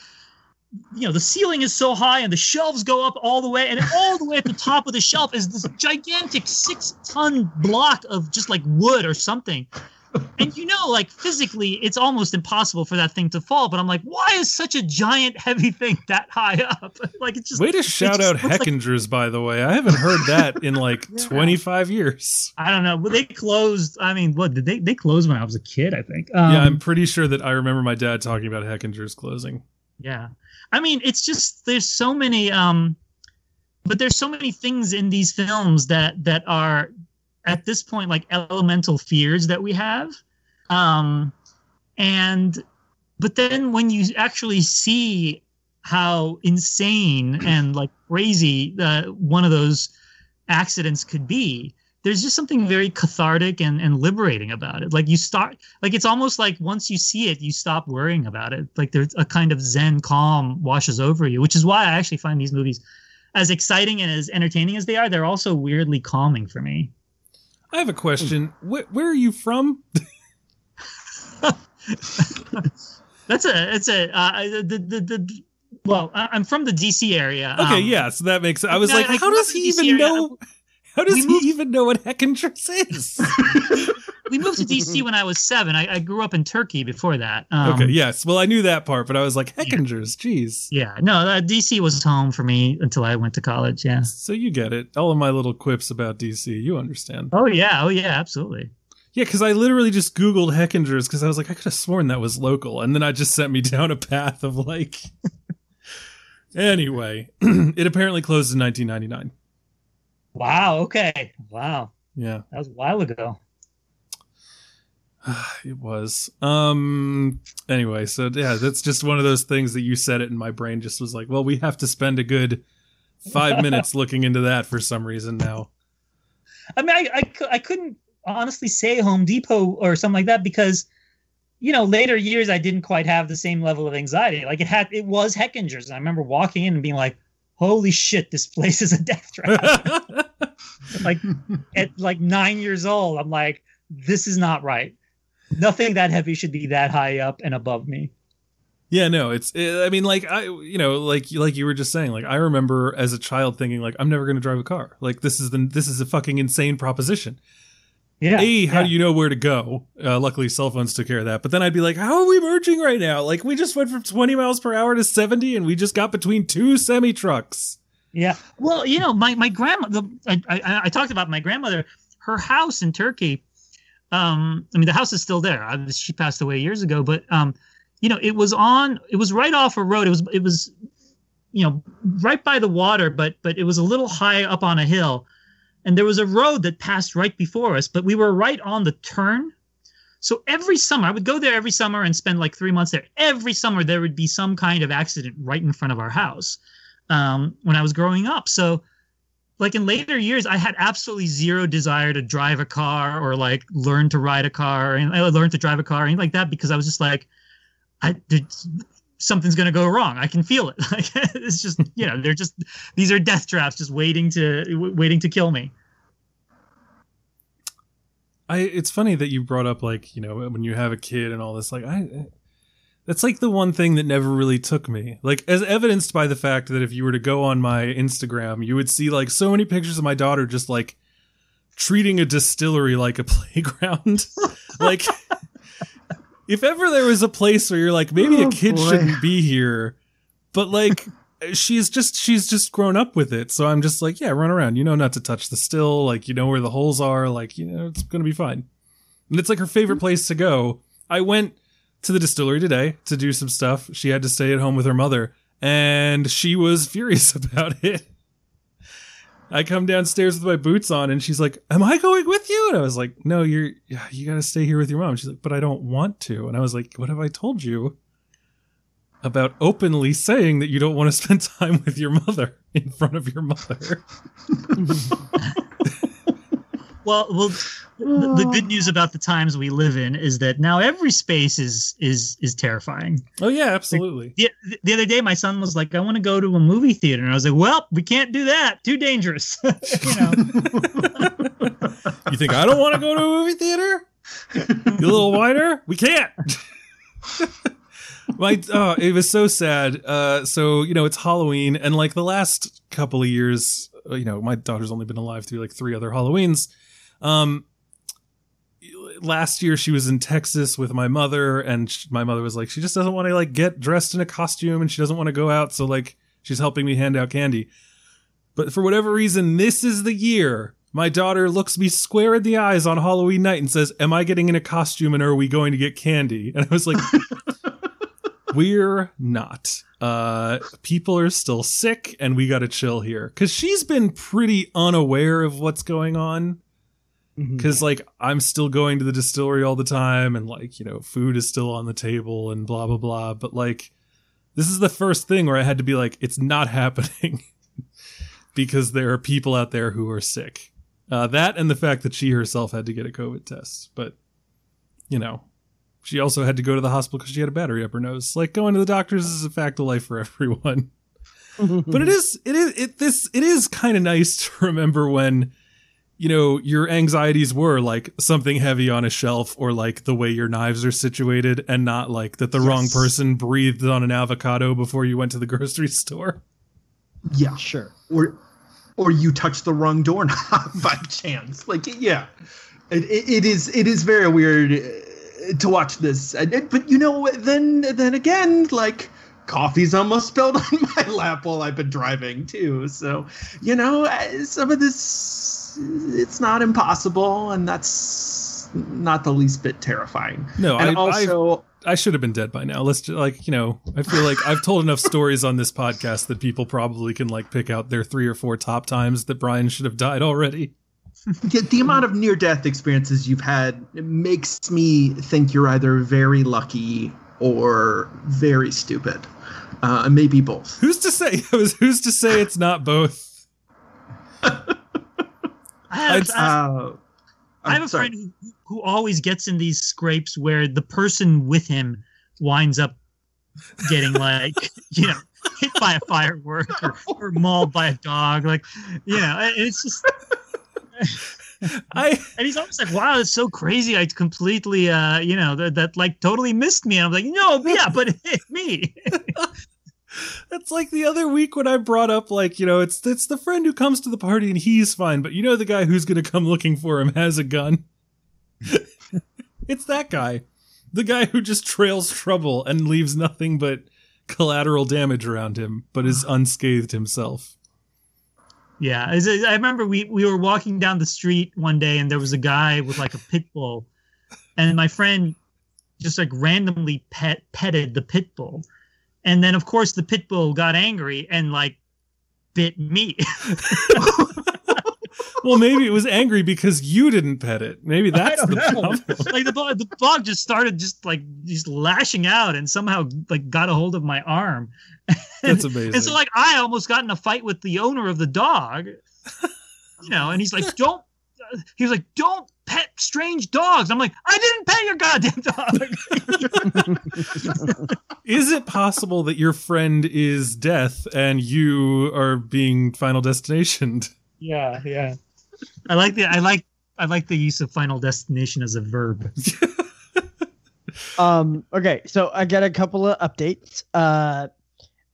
you know, the ceiling is so high and the shelves go up all the way, and all the way at the top of the shelf is this gigantic six-ton block of just like wood or something. And you know, like physically, it's almost impossible for that thing to fall. But I'm like, why is such a giant, heavy thing that high up? like it's just Way to shout out looks like- Hechingers, by the way. I haven't heard that in like 25 years. I don't know. But they closed. I mean, what did they? They closed when I was a kid, I think. Um, yeah, I'm pretty sure that I remember my dad talking about Hechingers closing. Yeah. I mean, it's just there's so many um but there's so many things in these films that that are at this point like elemental fears that we have. Um and but then when you actually see how insane and like crazy uh, one of those accidents could be, there's just something very cathartic and, and liberating about it. Like you start, like it's almost like once you see it, you stop worrying about it. Like there's a kind of zen calm washes over you, which is why I actually find these movies as exciting and as entertaining as they are. They're also weirdly calming for me. I have a question. Where, where are you from? That's a, it's a, uh, the, the, the, well, I'm from the DC area. Okay, Um, yeah, so that makes. I was no, like, I how does he even area. know? How does We he moved- even know what Heckendress is? We moved to DC when I was seven. I, I grew up in Turkey before that. Um, okay, yes. Well, I knew that part, but I was like, Heckendress, jeez. Yeah, no, uh, DC was home for me until I went to college. Yeah. So you get it. All of my little quips about DC, you understand. Oh yeah. Oh yeah. Absolutely. Yeah, because I literally just Googled Hechinger's because I was like, I could have sworn that was local. And then I just sent me down a path of like. anyway, it apparently closed in 1999. Wow. Okay. Wow. Yeah, That was a while ago. it was. Um. Anyway, so yeah, that's just one of those things that you said it, and my brain just was like, well, we have to spend a good five minutes looking into that for some reason now. I mean, I, I, I couldn't honestly say Home Depot or something like that because, you know, later years I didn't quite have the same level of anxiety. Like it had, it was Hechinger's. And I remember walking in and being like, "Holy shit, this place is a death trap." like at like nine years old, I'm like, "This is not right. Nothing that heavy should be that high up and above me." Yeah, no, it's. I mean, like I, you know, like like you were just saying. Like I remember as a child thinking, like I'm never going to drive a car. Like this is the this is a fucking insane proposition. Yeah. a, how yeah. do you know where to go? Uh, luckily, cell phones took care of that. But then I'd be like, how are we merging right now? Like we just went from 20 miles per hour to 70, and we just got between two semi trucks. Yeah. Well, you know, my my grandma. The, I, I I talked about my grandmother. Her house in Turkey. Um, I mean, the house is still there. I, she passed away years ago, but um, you know, it was on. It was right off a road. It was it was, you know, right by the water, but but it was a little high up on a hill, and there was a road that passed right before us. But we were right on the turn. So every summer, I would go there every summer and spend like three months there. Every summer, there would be some kind of accident right in front of our house um, when I was growing up. So, like in later years, I had absolutely zero desire to drive a car or like learn to ride a car and I learned to drive a car anything like that because I was just like, I did something's gonna go wrong. I can feel it. Like it's just you know they're just these are death traps just waiting to w- waiting to kill me. I. It's funny that you brought up like you know when you have a kid and all this. Like I. That's like the one thing that never really took me. Like as evidenced by the fact that if you were to go on my Instagram, you would see like so many pictures of my daughter just like treating a distillery like a playground. like if ever there was a place where you're like maybe a Oh, kid boy. shouldn't be here, but like she's just she's just grown up with it. So I'm just like, yeah, run around. You know not to touch the still, like you know where the holes are, like you know it's going to be fine. And it's like her favorite mm-hmm. place to go. I went to the distillery today to do some stuff. She had to stay at home with her mother, and she was furious about it. I come downstairs with my boots on, and she's like, "Am I going with you?" And I was like, "No, you're. You got to stay here with your mom." She's like, "But I don't want to." And I was like, "What have I told you about openly saying that you don't want to spend time with your mother in front of your mother?" Well, well, the, the good news about the times we live in is that now every space is is is terrifying. Oh yeah, absolutely. The, the other day, my son was like, "I want to go to a movie theater," and I was like, "Well, we can't do that. Too dangerous." you know. You think I don't want to go to a movie theater? You little whiner? We can't. My oh, it was so sad. Uh, so you know, it's Halloween, and like the last couple of years, uh, you know, my daughter's only been alive through like three other Halloweens. Um, last year she was in Texas with my mother, and sh- my mother was like, she just doesn't want to like get dressed in a costume, and she doesn't want to go out, so like she's helping me hand out candy. But for whatever reason, this is the year my daughter looks me square in the eyes on Halloween night and says, Am I getting in a costume and are we going to get candy? And I was like, We're not. Uh, people are still sick and we got to chill here. Cause she's been pretty unaware of what's going on. Cause like I'm still going to the distillery all the time and like, you know, food is still on the table and blah, blah, blah. But like, this is the first thing where I had to be like, It's not happening because there are people out there who are sick. Uh, that and the fact that she herself had to get a COVID test, but you know, she also had to go to the hospital because she had a battery up her nose. Like going to the doctors is a fact of life for everyone. but it is it is it this it is kind of nice to remember when you know your anxieties were like something heavy on a shelf or like the way your knives are situated and not like that the wrong person breathed on an avocado before you went to the grocery store Yeah. Sure. Or or you touch the wrong doorknob by chance. Like yeah. It, it, it is it is very weird uh, to watch this. And it, but you know then then again like coffee's almost spilled on my lap while I've been driving too. So, you know, uh, some of this it's not impossible and that's not the least bit terrifying. no And I, also I i should have been dead by now let's just like you know i feel like i've told enough stories on this podcast that people probably can like pick out their three or four top times that brian should have died already the, the amount of near death experiences you've had makes me think you're either very lucky or very stupid. Uh, maybe both. who's to say who's to say it's not both I have, Uh, I have a sorry. friend who, who always gets in these scrapes where the person with him winds up getting like you know hit by a firework or, or mauled by a dog like you know it- it's just i and he's always like wow it's so crazy. I completely uh you know that, that like totally missed me. And i'm like no yeah but it hit me That's like the other week when I brought up like, you know, it's it's the friend who comes to the party and he's fine, but you know the guy who's going to come looking for him has a gun. it's that guy. The guy who just trails trouble and leaves nothing but collateral damage around him, but is unscathed himself. Yeah, I remember we we were walking down the street one day and there was a guy with like a pit bull, and my friend just like randomly pet petted the pit bull, and then of course the pit bull got angry and like bit me. Well, maybe it was angry because you didn't pet it. Maybe that's the know. problem. like the dog, the dog just started just like just lashing out and somehow like got a hold of my arm. That's amazing. And so like I almost got in a fight with the owner of the dog. You know, and he's like, "Don't." He was like, "Don't pet strange dogs." I'm like, "I didn't pet your goddamn dog." Is it possible that your friend is death and you are being final destinationed? yeah, yeah. I like the I like I like the use of Final Destination as a verb. Um. Okay. So I got a couple of updates. Uh.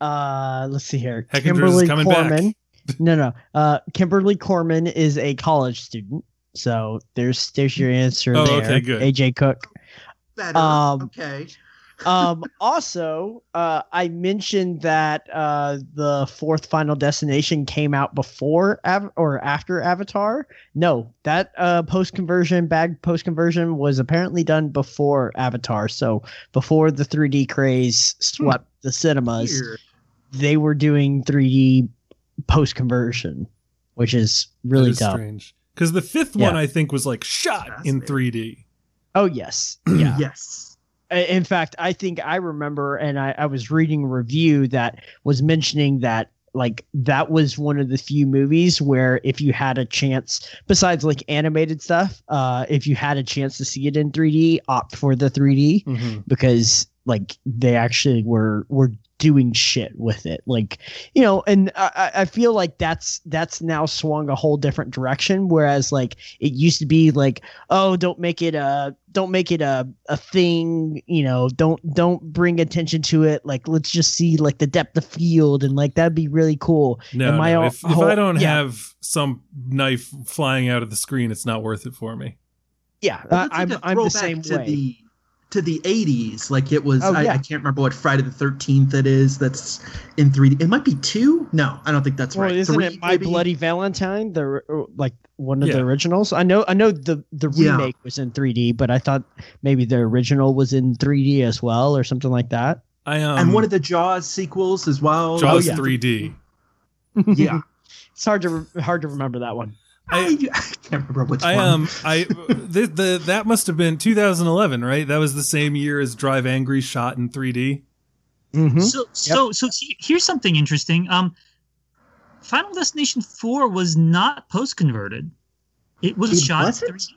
Uh. Let's see here. Hechingers is coming back. Corman. no, no. Uh. Kimberly Corman is a college student. So there's there's your answer Oh, there. okay, good. AJ Cook. Better. Um, okay. um also uh i mentioned that uh the fourth final destination came out before Av- or after avatar no that uh post conversion bag post conversion was apparently done before avatar so before the 3d craze swept the cinemas Weird. they were doing 3d post conversion which is really That is dumb strange. Because the fifth one, I think, was like shot in 3D. oh yes yeah Yes. In fact i think i remember and I, I was reading a review that was mentioning that like that was one of the few movies where if you had a chance besides like animated stuff uh if you had a chance to see it in 3d opt for the 3d Mhm. because like they actually were were doing shit with it like you know and I, I- I feel like that's that's now swung a whole different direction whereas like it used to be like oh don't make it a don't make it a, a thing you know don't don't bring attention to it like let's just see like the depth of field and like that'd be really cool No, And my no. whole- If, if I don't yeah. have some knife flying out of the screen, it's not worth it for me. yeah Well, I, that's like i'm a i'm the same to way The, to the 80s, like it was. Oh, I, yeah. I can't remember what Friday the 13th it is. That's in 3D. It might be two. No, I don't think that's well, right. isn't Three, it my maybe? bloody valentine the like one of Yeah. the originals i know i know the the Yeah. remake was in 3d but i thought maybe the original was in 3d as well or something like that I um, and one of the Jaws sequels as well. Jaws yeah. 3D. Yeah. it's hard to hard to remember that one I, I can't remember which I one. um I the, the that must have been 2011, right? That was the same year as Drive Angry shot in 3D. mm-hmm. So so so here's something interesting. Um, Final Destination Four was not post converted. It was It shot wasn't? in 3D.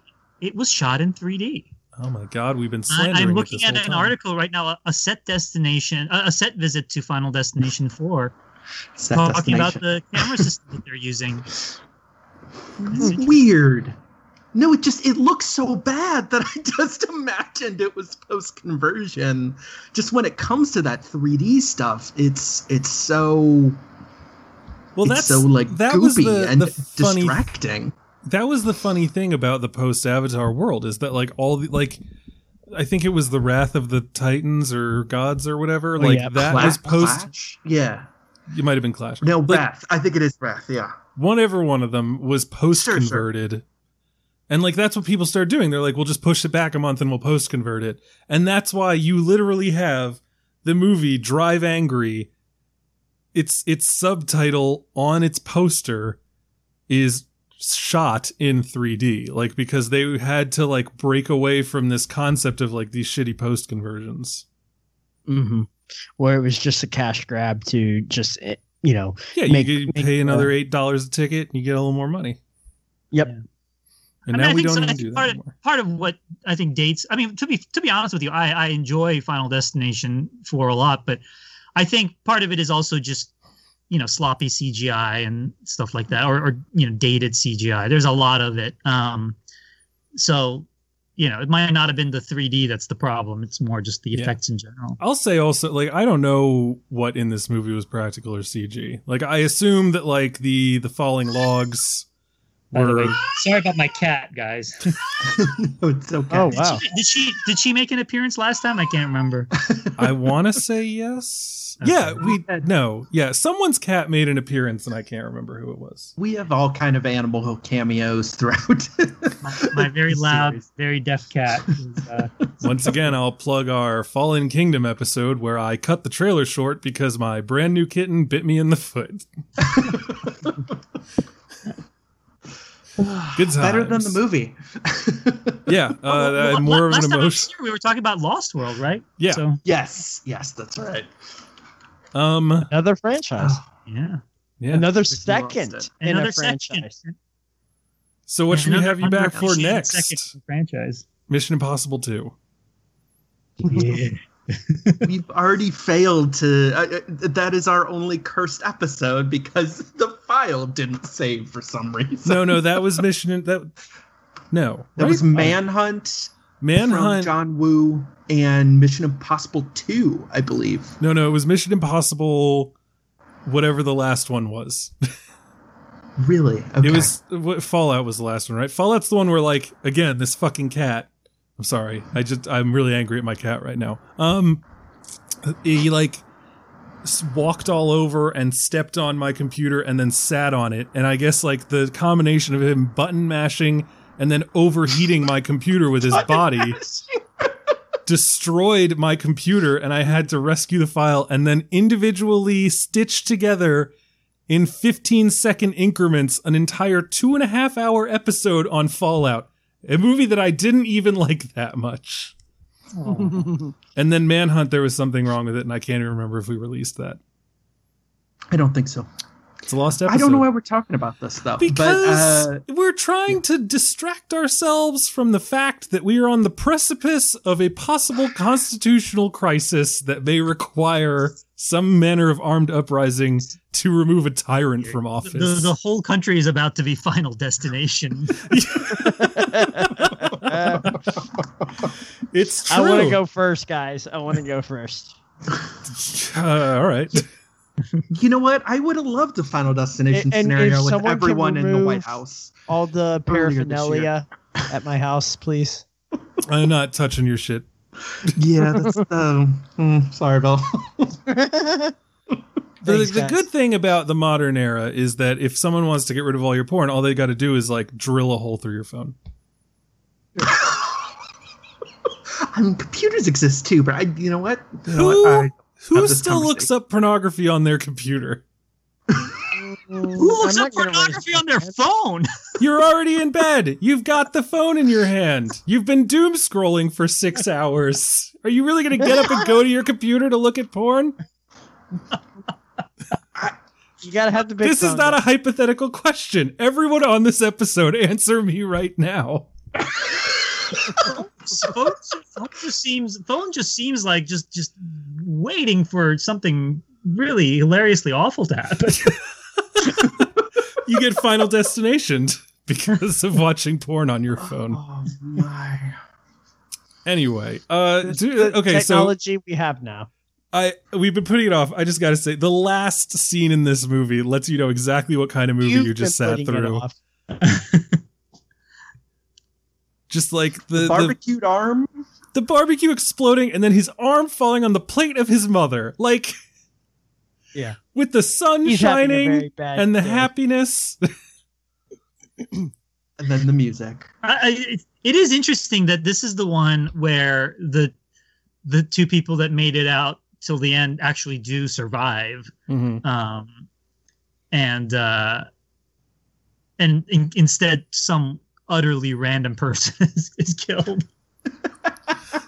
It was shot in 3D. Oh my god, we've been I, slandering I'm it looking this at an time. article right now, a, a set destination, a, a set visit to Final Destination 4, Set talking about the camera system that they're using. It's interesting. Weird. No, it just it looks so bad that I just imagined it was post conversion. Just when it comes to that 3D stuff, it's it's so Well, that's so like that goopy was the, and the funny distracting. that was the funny thing about the post Avatar world is that like all the like I think it was the Wrath of the Titans or Gods or whatever. Oh, like yeah, that was post. Clash? Yeah. You might have been Clash. No, Like, Wrath. I think it is Wrath. Yeah. Whatever one of them was post Sure, sure. converted. And like that's what people start doing. They're like, we'll just push it back a month and we'll post convert it. And that's why you literally have the movie Drive Angry. Its its subtitle on its poster is shot in 3D. Like because they had to like break away from this concept of like these shitty post conversions. hmm Where it was just a cash grab to just eh, you know. Yeah, Make- you could make, pay another eight dollars a ticket and you get a little more money. Yep. Yeah. And I now I we think don't so. I even think do that part, anymore. part of what I think dates. I mean, to be to be honest with you, I, I enjoy Final Destination for a lot, but I think part of it is also just you know sloppy CGI and stuff like that, or, or you know dated CGI. There's a lot of it. Um, so you know, it might not have been the 3D that's the problem. It's more just the Yeah. effects in general. I'll say also, like, I don't know what in this movie was practical or CG. Like, I assume that like the the falling logs By the way, sorry about my cat, guys. no, it's okay. Oh Did wow. she, did she did she make an appearance last time? I can't remember. I want to say yes. Okay. Yeah, we no. Yeah, someone's cat made an appearance, and I can't remember who it was. We have all kind of animal cameos throughout. My, my very loud, Series. very deaf cat. Is, uh, Once again, I'll plug our Fallen Kingdom episode where I cut the trailer short because my brand new kitten bit me in the foot. Good times. Better than the movie. Yeah, uh, well, well, more la- of last an time emotion. here, we were talking about Lost World, right? Yeah. So yes, yes, that's right. Um, Another franchise. yeah. yeah. Another second in Another a franchise. second. So what should we have you back for underappreciated next? Second franchise. Mission Impossible Two. Yeah. We've already failed to. Uh, uh, that is our only cursed episode because the file didn't save for some reason. No, no, that was Mission. That no, that right? was Manhunt, Manhunt. John Woo and Mission Impossible Two, I believe. No, no, it was Mission Impossible. Whatever the last one was, Really? Okay. it was what, Fallout was the last one, right? Fallout's the one where like again this fucking cat. I'm sorry, I just I'm really angry at my cat right now. Um, he like s- walked all over and stepped on my computer and then sat on it, and I guess like the combination of him button mashing and then overheating my computer with his body. destroyed my computer and I had to rescue the file and then individually stitch together in 15 second increments an entire two and a half hour episode on Fallout, a movie that I didn't even like that much. Oh. And then Manhunt, there was something wrong with it, and I can't even remember if we released that. I don't think so. It's a lost episode. I don't know why we're talking about this though. Because but, uh, we're trying to distract ourselves from the fact that we are on the precipice of a possible constitutional crisis that may require some manner of armed uprising to remove a tyrant from The, office. the whole country is about to be Final Destination. it's true. I want to go first, guys. I want to go first. Uh, all right. You know what? I would have loved the Final Destination And- and scenario with everyone in the White House. All the Earlier this year. paraphernalia at my house, please. I'm not touching your shit. Yeah, that's uh, mm, sorry, Bill. The, Thanks, the good thing about the modern era is that if someone wants to get rid of all your porn, all they got to do is like drill a hole through your phone. I mean, computers exist too, but I, you know what? You know Who, what? I- who still looks up pornography on their computer? Who looks up pornography on their phone? You're already in bed. You've got the phone in your hand. You've been doom scrolling for six hours. Are you really going to get up and go to your computer to look at porn? You gotta have the big. This is not a hypothetical question. Everyone on this episode, answer me right now. Phone phone just seems phone just seems like just just waiting for something really hilariously awful to happen. You get Final Destination because of watching porn on your phone. Oh my. Anyway, uh, do- is the okay, so technology we have now. I we've been putting it off. I just got to say, the last scene in this movie lets you know exactly what kind of movie You've you just been sat putting it through. off. Just like the, the Barbecued arm. the barbecue exploding and then his arm falling on the plate of his mother, like Yeah. with the sun He's shining and the day. happiness. And then the music. I, I, it- it is interesting that this is the one where the the two people that made it out till the end actually do survive, Mhm. um, and uh, and in, instead some utterly random person is, is killed.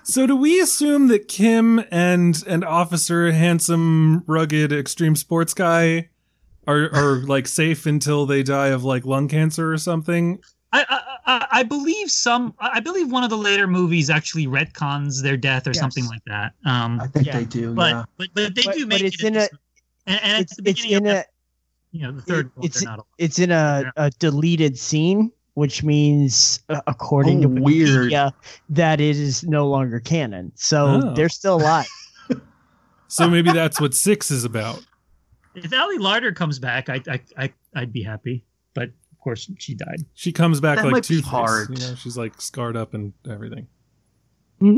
So do we assume that Kim and and Officer handsome rugged extreme sports guy are are like safe until they die of like lung cancer or something? I, I I I believe some. I believe one of the later movies actually retcons their death or Yes. something like that. Um, I think Yeah. they do. but, yeah. but but they But- do but make it's it. in a- and, and It's at the it's in of a that, you know the third one, it's- not it's in a, a deleted scene, which means uh, according Oh, to weird. Wikipedia that it is no longer canon. So Oh. they're still alive. So maybe that's what six is about. If Ali Larter comes back, I I I I'd be happy. But of course, she died. She comes back That like might be two hard. You know, she's like scarred up and everything. hmm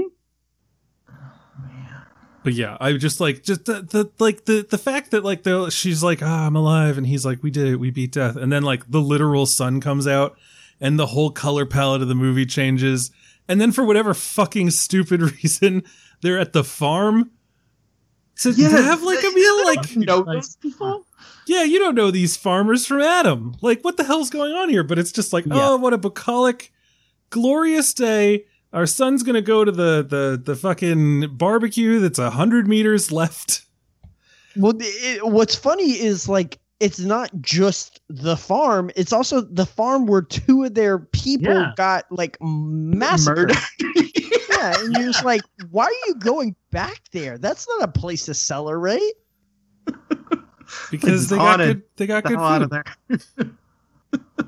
But yeah, I just like just the, the like the the fact that like the she's like ah I'm alive and he's like we did it we beat death and then like the literal sun comes out and the whole color palette of the movie changes. And then for whatever fucking stupid reason they're at the farm. So Yeah, have like a meal? Like know those people. yeah you don't know these farmers from Adam. Like what the hell's going on here? But it's just like Yeah. oh what a bucolic glorious day. Our son's gonna go to the the the fucking barbecue that's a hundred meters left. Well, it, what's funny is like it's not just the farm; it's also the farm where two of their people Yeah. got like massacred. Yeah, and you're just like, why are you going back there? That's not a place to celebrate. because It's they got good they got the good hell out of food. there.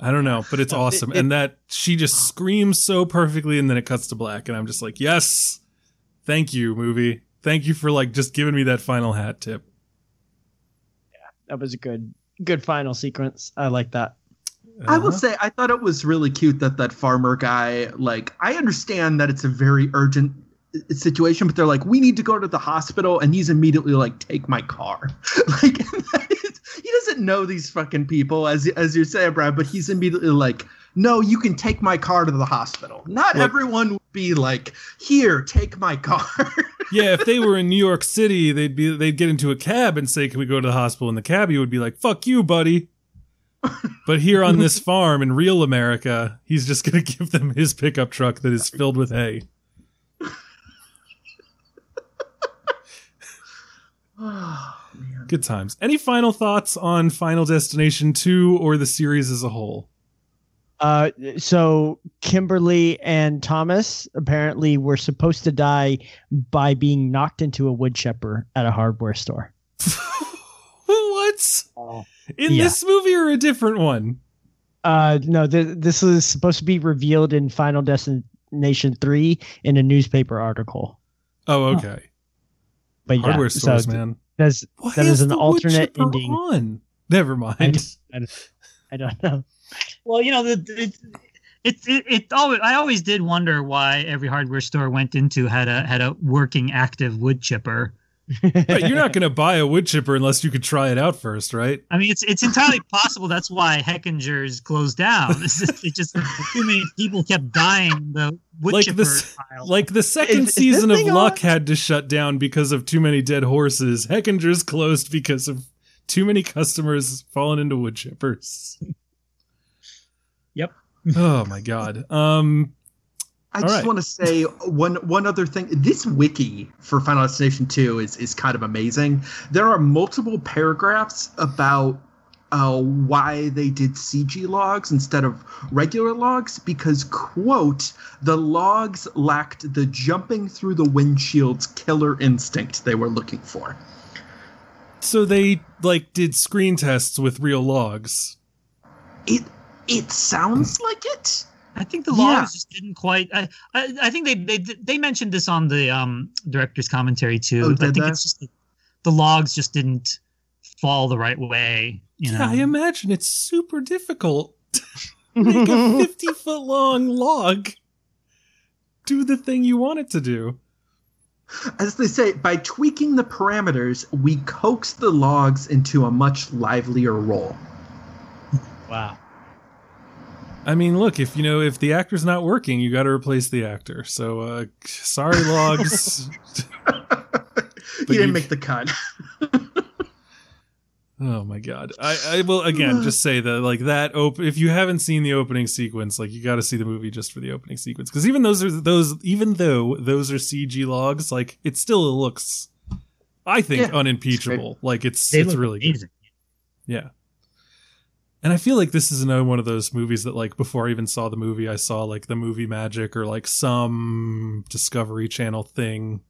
I don't know, but it's No, it- awesome. it- and that she just screams so perfectly and then it cuts to black and I'm just like, "Yes. Thank you, movie. Thank you for like just giving me that final hat tip." That was a good, good final sequence. I like that. I will Uh-huh. say I thought it was really cute that that farmer guy like I understand that it's a very urgent uh, situation but they're like we need to go to the hospital and he's immediately like take my car like that is- he doesn't know these fucking people as as you say Brad but he's immediately like no you can take my car to the hospital not Look- everyone would be like here take my car yeah, if they were in New York City, they'd be they'd get into a cab and say, "Can we go to the hospital?" And the cabbie would be like, "Fuck you, buddy." But here on this farm in real America, he's just going to give them his pickup truck that is filled with hay. oh Good times. Any final thoughts on Final Destination 2 or the series as a whole? Uh, so Kimberly and Thomas apparently were supposed to die by being knocked into a wood chipper at a hardware store. what? In Yeah. this movie or a different one? Uh, no, th- this is supposed to be revealed in Final Destination Three in a newspaper article. Oh, okay. But yeah, Hardware so stores, th- man. That's Why that is an alternate ending. On? Never mind. I don't know. Well, you know, the, it, it, it, it always, I always did wonder why every hardware store went into had a had a working active wood chipper. Right, you're not going to buy a wood chipper unless you could try it out first, right? I mean, it's it's entirely possible that's why Hechinger's closed down. It's just, it just too many people kept dying. The wood Like chipper this- aisle. Like the second Is- is season of Luck on? had to shut down because of too many dead horses. Hechinger's closed because of too many customers falling into wood chippers. Oh my god. Um I just right. want to say one one other thing. This wiki for Final Destination 2 is is kind of amazing. There are multiple paragraphs about uh, why they did CG logs instead of regular logs because quote the logs lacked the jumping through the windshield's killer instinct they were looking for. So they like did screen tests with real logs. It it sounds like it. I think the Yeah. logs just didn't quite. I, I I think they they they mentioned this on the um director's commentary too. Oh, I think they? it's just the, the logs just didn't fall the right way. You know, Yeah, I imagine it's super difficult to make a 50 foot long log do the thing you want it to do. As they say, by tweaking the parameters, we coax the logs into a much livelier roll. Wow. I mean, look, if you know if the actor's not working, you got to replace the actor. So, uh sorry logs. he didn't you- make the cut. oh my god. I I will again just say that like that op- if you haven't seen the opening sequence, like you got to see the movie just for the opening sequence cuz even those are those even though those are CG logs, like it still looks I think Yeah, unimpeachable. Like it's they it's look really good. Yeah. And I feel like this is another one of those movies that like before I even saw the movie, I saw like the movie magic or like some Discovery Channel thing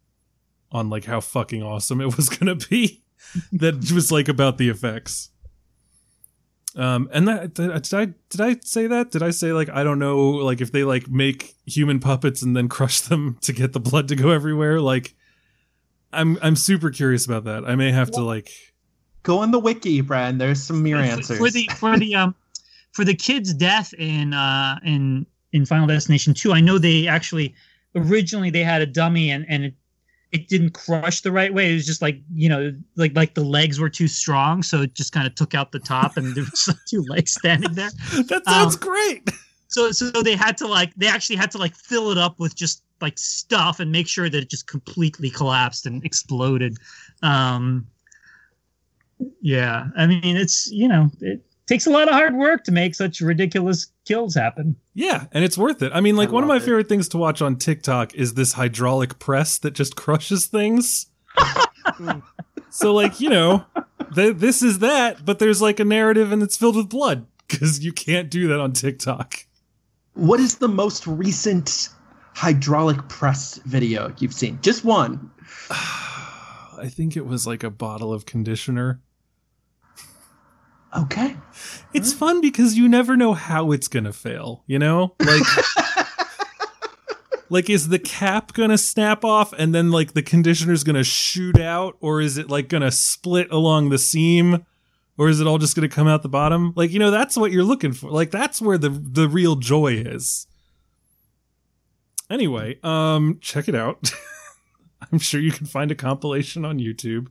on like how fucking awesome it was gonna be. that was like about the effects. Um and that did I did I say that? Did I say like I don't know like if they like make human puppets and then crush them to get the blood to go everywhere? Like I'm I'm super curious about that. I may have to like Go on the wiki, Brad. There's some mere For- answers. for the for the um for the kid's death in uh in in Final Destination 2. I know they actually originally they had a dummy and and it it didn't crush the right way. It was just like you know, like like the legs were too strong, so it just kind of took out the top, and there was like two legs standing there. that sounds Um, great. So so they had to like they actually had to like fill it up with just like stuff and make sure that it just completely collapsed and exploded. Um yeah, I mean it's you know it takes a lot of hard work to make such ridiculous kills happen. Yeah, and it's worth it. I mean, like I one of my it. favorite things to watch on TikTok is this hydraulic press that just crushes things. so, like you know, th- this is that, but there's like a narrative and it's filled with blood because you can't do that on TikTok. What is the most recent hydraulic press video you've seen? Just one. I think it was like a bottle of conditioner. Okay. It's fun because you never know how it's gonna fail. You know, like. Like, is the cap gonna snap off and then like the conditioner's gonna shoot out, or is it like gonna split along the seam, or is it all just gonna come out the bottom? Like, you know, that's what you're looking for. Like, that's where the the real joy is. Anyway, um, check it out. I'm sure you can find a compilation on YouTube.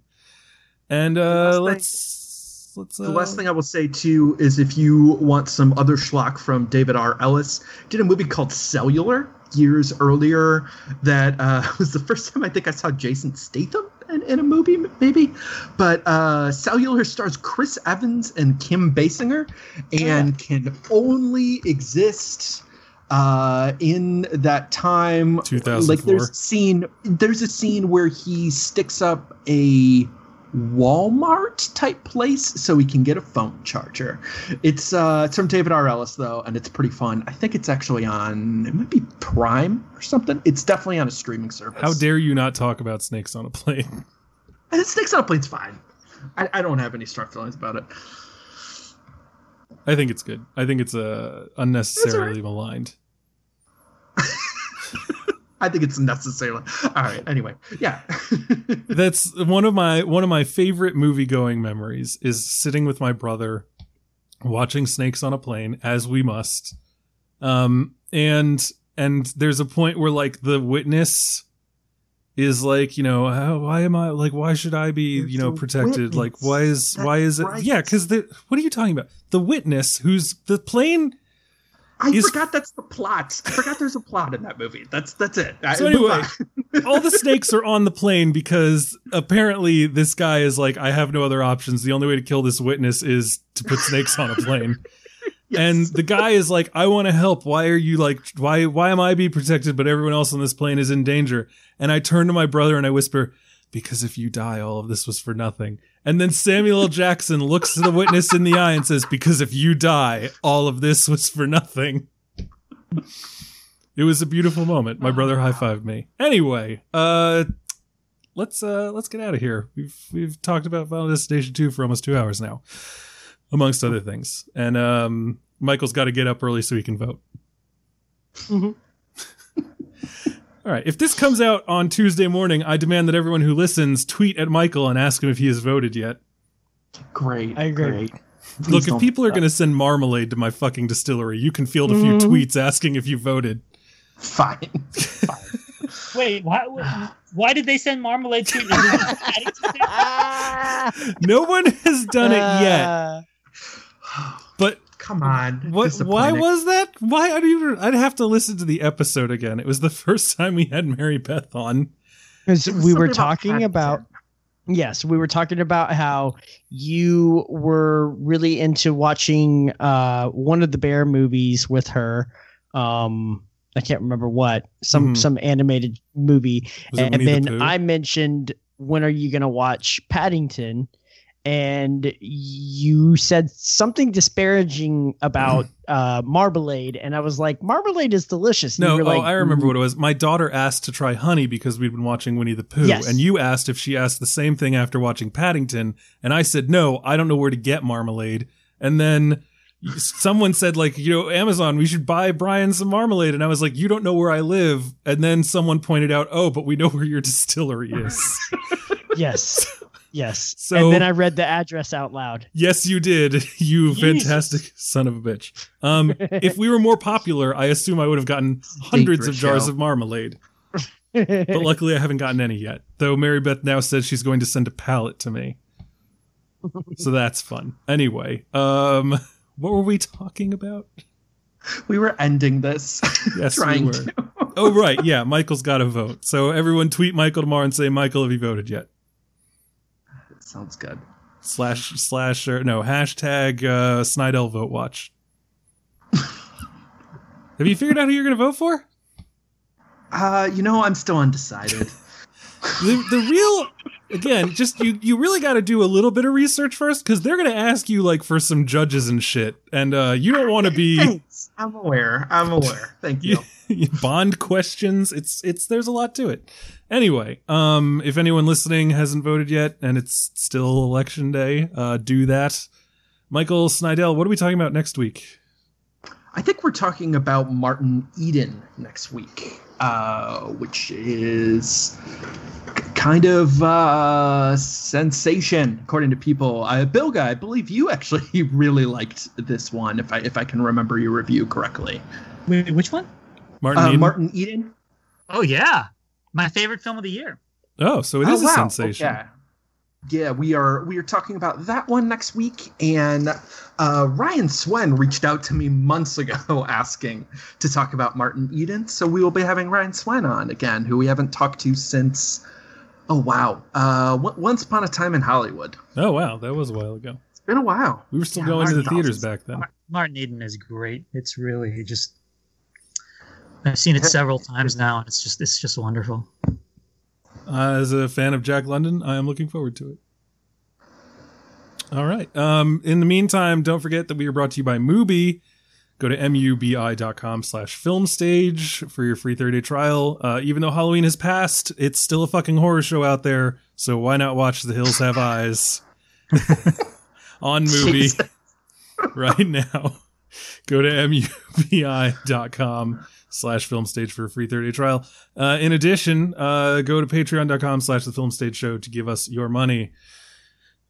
And uh, let's let's uh, The last thing I will say too is if you want some other schlock from David R. Ellis, did a movie called Cellular years earlier that uh, was the first time I think I saw Jason Statham in, in a movie, maybe. But uh, Cellular stars Chris Evans and Kim Basinger and can only exist uh in that time 2004. like there's a scene there's a scene where he sticks up a Walmart type place so he can get a phone charger. It's uh it's from David R. Ellis though, and it's pretty fun. I think it's actually on it might be Prime or something. It's definitely on a streaming service. How dare you not talk about snakes on a plane? and Snakes on a Plane's fine. I, I don't have any strong feelings about it. I think it's good. I think it's uh, unnecessarily maligned. I think it's necessary. All right. Anyway, yeah. That's one of my one of my favorite movie going memories is sitting with my brother watching Snakes on a Plane as we must. Um and and there's a point where like the witness is like, you know, how, why am I like why should I be, you know, protected? Like why is witness. why is it right. Yeah, cuz the what are you talking about? The witness who's the plane I Is- forgot that's the plot. I forgot there's a plot in that movie. That's that's it. So anyway, all the snakes are on the plane because apparently this guy is like, I have no other options. The only way to kill this witness is to put snakes on a plane. And the guy is like, I want to help. Why are you like, why, why am I being protected, but everyone else on this plane is in danger? And I turn to my brother and I whisper, because if you die, all of this was for nothing. And then Samuel L. Jackson looks the witness in the eye and says, because if you die, all of this was for nothing. It was a beautiful moment. My brother high fived me. Anyway, uh, let's uh let's get out of here. We've we've talked about Final Destination 2 for almost two hours now, amongst other things. And um Michael's got to get up early so he can vote. Mhm. All right. If this comes out on Tuesday morning, I demand that everyone who listens tweet at Michael and ask him if he has voted yet. Great. I agree. Great. Look, if people are going to send marmalade to my fucking distillery, you can field a few Mhm. tweets asking if you voted. Fine. Wait, why? Why did they send marmalade to? Is it Paddington Day? No one has done it yet. But Come on. what? Why was that? Why? I don't even. I'd have to listen to the episode again. It was the first time we had Mary Beth on. 'cause It was we were something about talking about yes we were talking about how you were really into watching uh one of the bear movies with her um i can't remember what some Mhm. some animated movie Was it and Winnie the then i mentioned when are you going to watch paddington and you said something disparaging about uh marmalade and i was like marmalade is delicious And No, oh, like, I remember what it was. My daughter asked to try honey because we'd been watching Winnie the Pooh, Yes. and you asked if she asked the same thing after watching Paddington, and I said no, I don't know where to get marmalade. And then someone said like, you know, Amazon, we should buy Brian some marmalade, and I was like, you don't know where I live. And then someone pointed out, oh, but we know where your distillery is. yes yes So- and then i read the address out loud yes, you did, you Jesus. fantastic son of a bitch. Um, if we were more popular, I assume I would have gotten hundreds of jars show. of marmalade. but luckily I haven't gotten any yet. Though Mary Beth now says she's going to send a pallet to me. So that's fun. Anyway, um what were we talking about? We were ending this. Yes, we were. to. Oh right, yeah, Michael's got to vote. So everyone tweet Michael tomorrow and say, "Michael, have you voted yet?" Sounds good. Slash slash or no hashtag uh, Snydel vote watch. have you figured out who you're going to vote for? Uh, you know, I'm still undecided. the, the real again just you you really got to do a little bit of research first because they're gonna ask you like for some judges and shit and uh you don't want to be Thanks. I'm aware. I'm aware. Thank you. bond questions it's it's there's a lot to it anyway um if anyone listening hasn't voted yet and it's still election day uh do that michael Snydel what are we talking about next week I think we're talking about Martin Eden next week, uh, which is kind of uh, sensation according to people. Uh, Bilge, I believe you actually really liked this one, if I if I can remember your review correctly. Wait, which one? martin Uh, Eden? Martin Eden. Oh yeah, my favorite film of the year. oh so it Oh, is a wow. sensation Yeah. Yeah, we are we are talking about that one next week, and uh, Ryan Swen reached out to me months ago asking to talk about Martin Eden. So we will be having Ryan Swen on again, who we haven't talked to since. Oh wow! Uh, w- Once upon a time in Hollywood. oh wow that was a while ago It's been a while. we were still Yeah, going to the theaters back then Martin Eden is great. It's really just. I've seen it several times now, and it's just it's just wonderful. Uh, as a fan of Jack London, I am looking forward to it. All right. Um, in the meantime, don't forget that we are brought to you by Mubi. Go to mubi.com slash film stage for your free 30 day trial. Uh, even though Halloween has passed, it's still a fucking horror show out there. So why not watch The Hills Have Eyes on Mubi right now? Go to mubi.com slash film stage for a free 30 day trial. Uh, in addition, uh, go to patreon.com slash the film stage show to give us your money.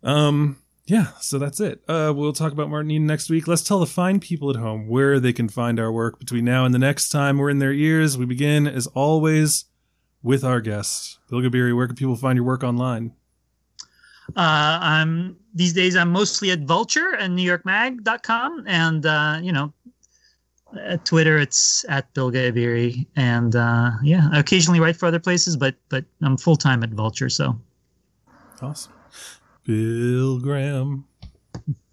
Um, yeah, so that's it. Uh, we'll talk about Martin Eden next week. Let's tell the fine people at home where they can find our work between now and the next time we're in their ears. We begin, as always, with our guest. Bilge Ebiri, where can people find your work online? Uh, I'm these days I'm mostly at Vulture and NewYorkMag.com, and uh, you know, at Twitter it's at Bilge Ebiri, and uh, yeah, I occasionally write for other places, but but I'm full time at Vulture, so Awesome. Bill Graham.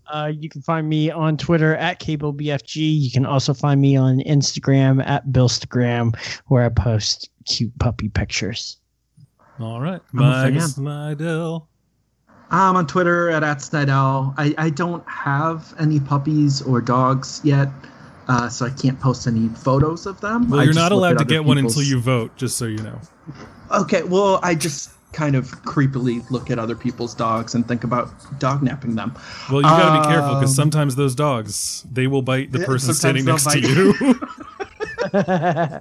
Uh, you can find me on Twitter at CableBFG. You can also find me on Instagram at Billstagram, where I post cute puppy pictures. All right, I'm a Mike fan. Snydel. I'm on Twitter at, at Snydel. I, I don't have any puppies or dogs yet, uh, so I can't post any photos of them. Well, you're not allowed to get one until you vote, just so you know. Okay, well, I just kind of creepily look at other people's dogs and think about dog napping them. Well, you got to be careful because Um, sometimes those dogs they will bite the person standing next they'll to you.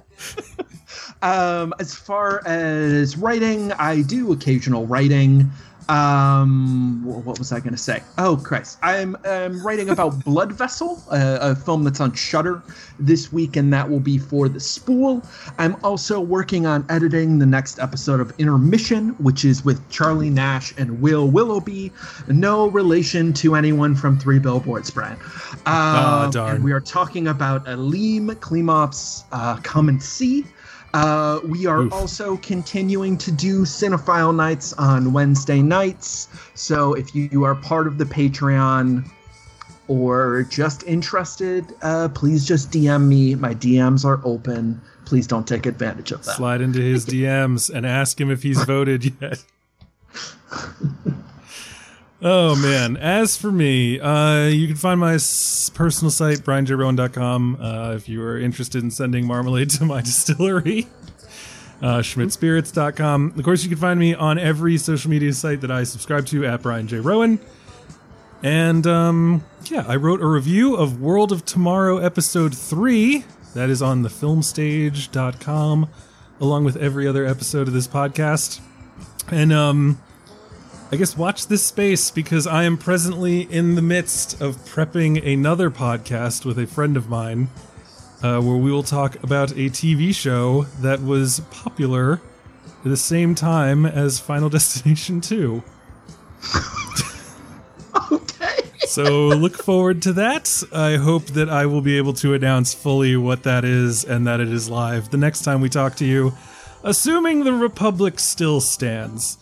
Um, as far as writing, I do occasional writing. Um, what was I going to say? Oh, Christ. I'm um, writing about Blood Vessel, a, a film that's on Shudder this week, and that will be for the spool. I'm also working on editing the next episode of Intermission, which is with Charlie Nash and Will Willoughby. No relation to anyone from Three Billboards, Brian. Um, Ah, darn. we are talking about Elem Klimov's uh, Come and See. Uh, we are Oof. also continuing to do Cinephile nights on Wednesday nights. So if you, you are part of the Patreon or just interested, uh, please just DM me. My DMs are open. Please don't take advantage of that. Slide into his DMs and ask him if he's voted yet. Oh man! As for me, uh, you can find my personal site brianjroan.com uh, if you are interested in sending marmalade to my distillery. Uh, schmidtspirits.com. Of course, you can find me on every social media site that I subscribe to at Brian J. Roan. And um, yeah, I wrote a review of World of Tomorrow episode 3. That is on thefilmstage.com, along with every other episode of this podcast. And um, I guess watch this space because I am presently in the midst of prepping another podcast with a friend of mine uh, where we will talk about a TV show that was popular at the same time as Final Destination 2. Okay. So look forward to that. I hope that I will be able to announce fully what that is and that it is live the next time we talk to you, assuming the Republic still stands.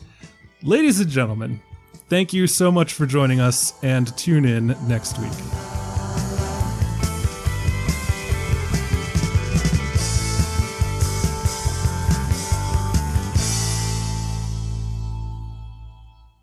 Ladies and gentlemen, thank you so much for joining us and tune in next week.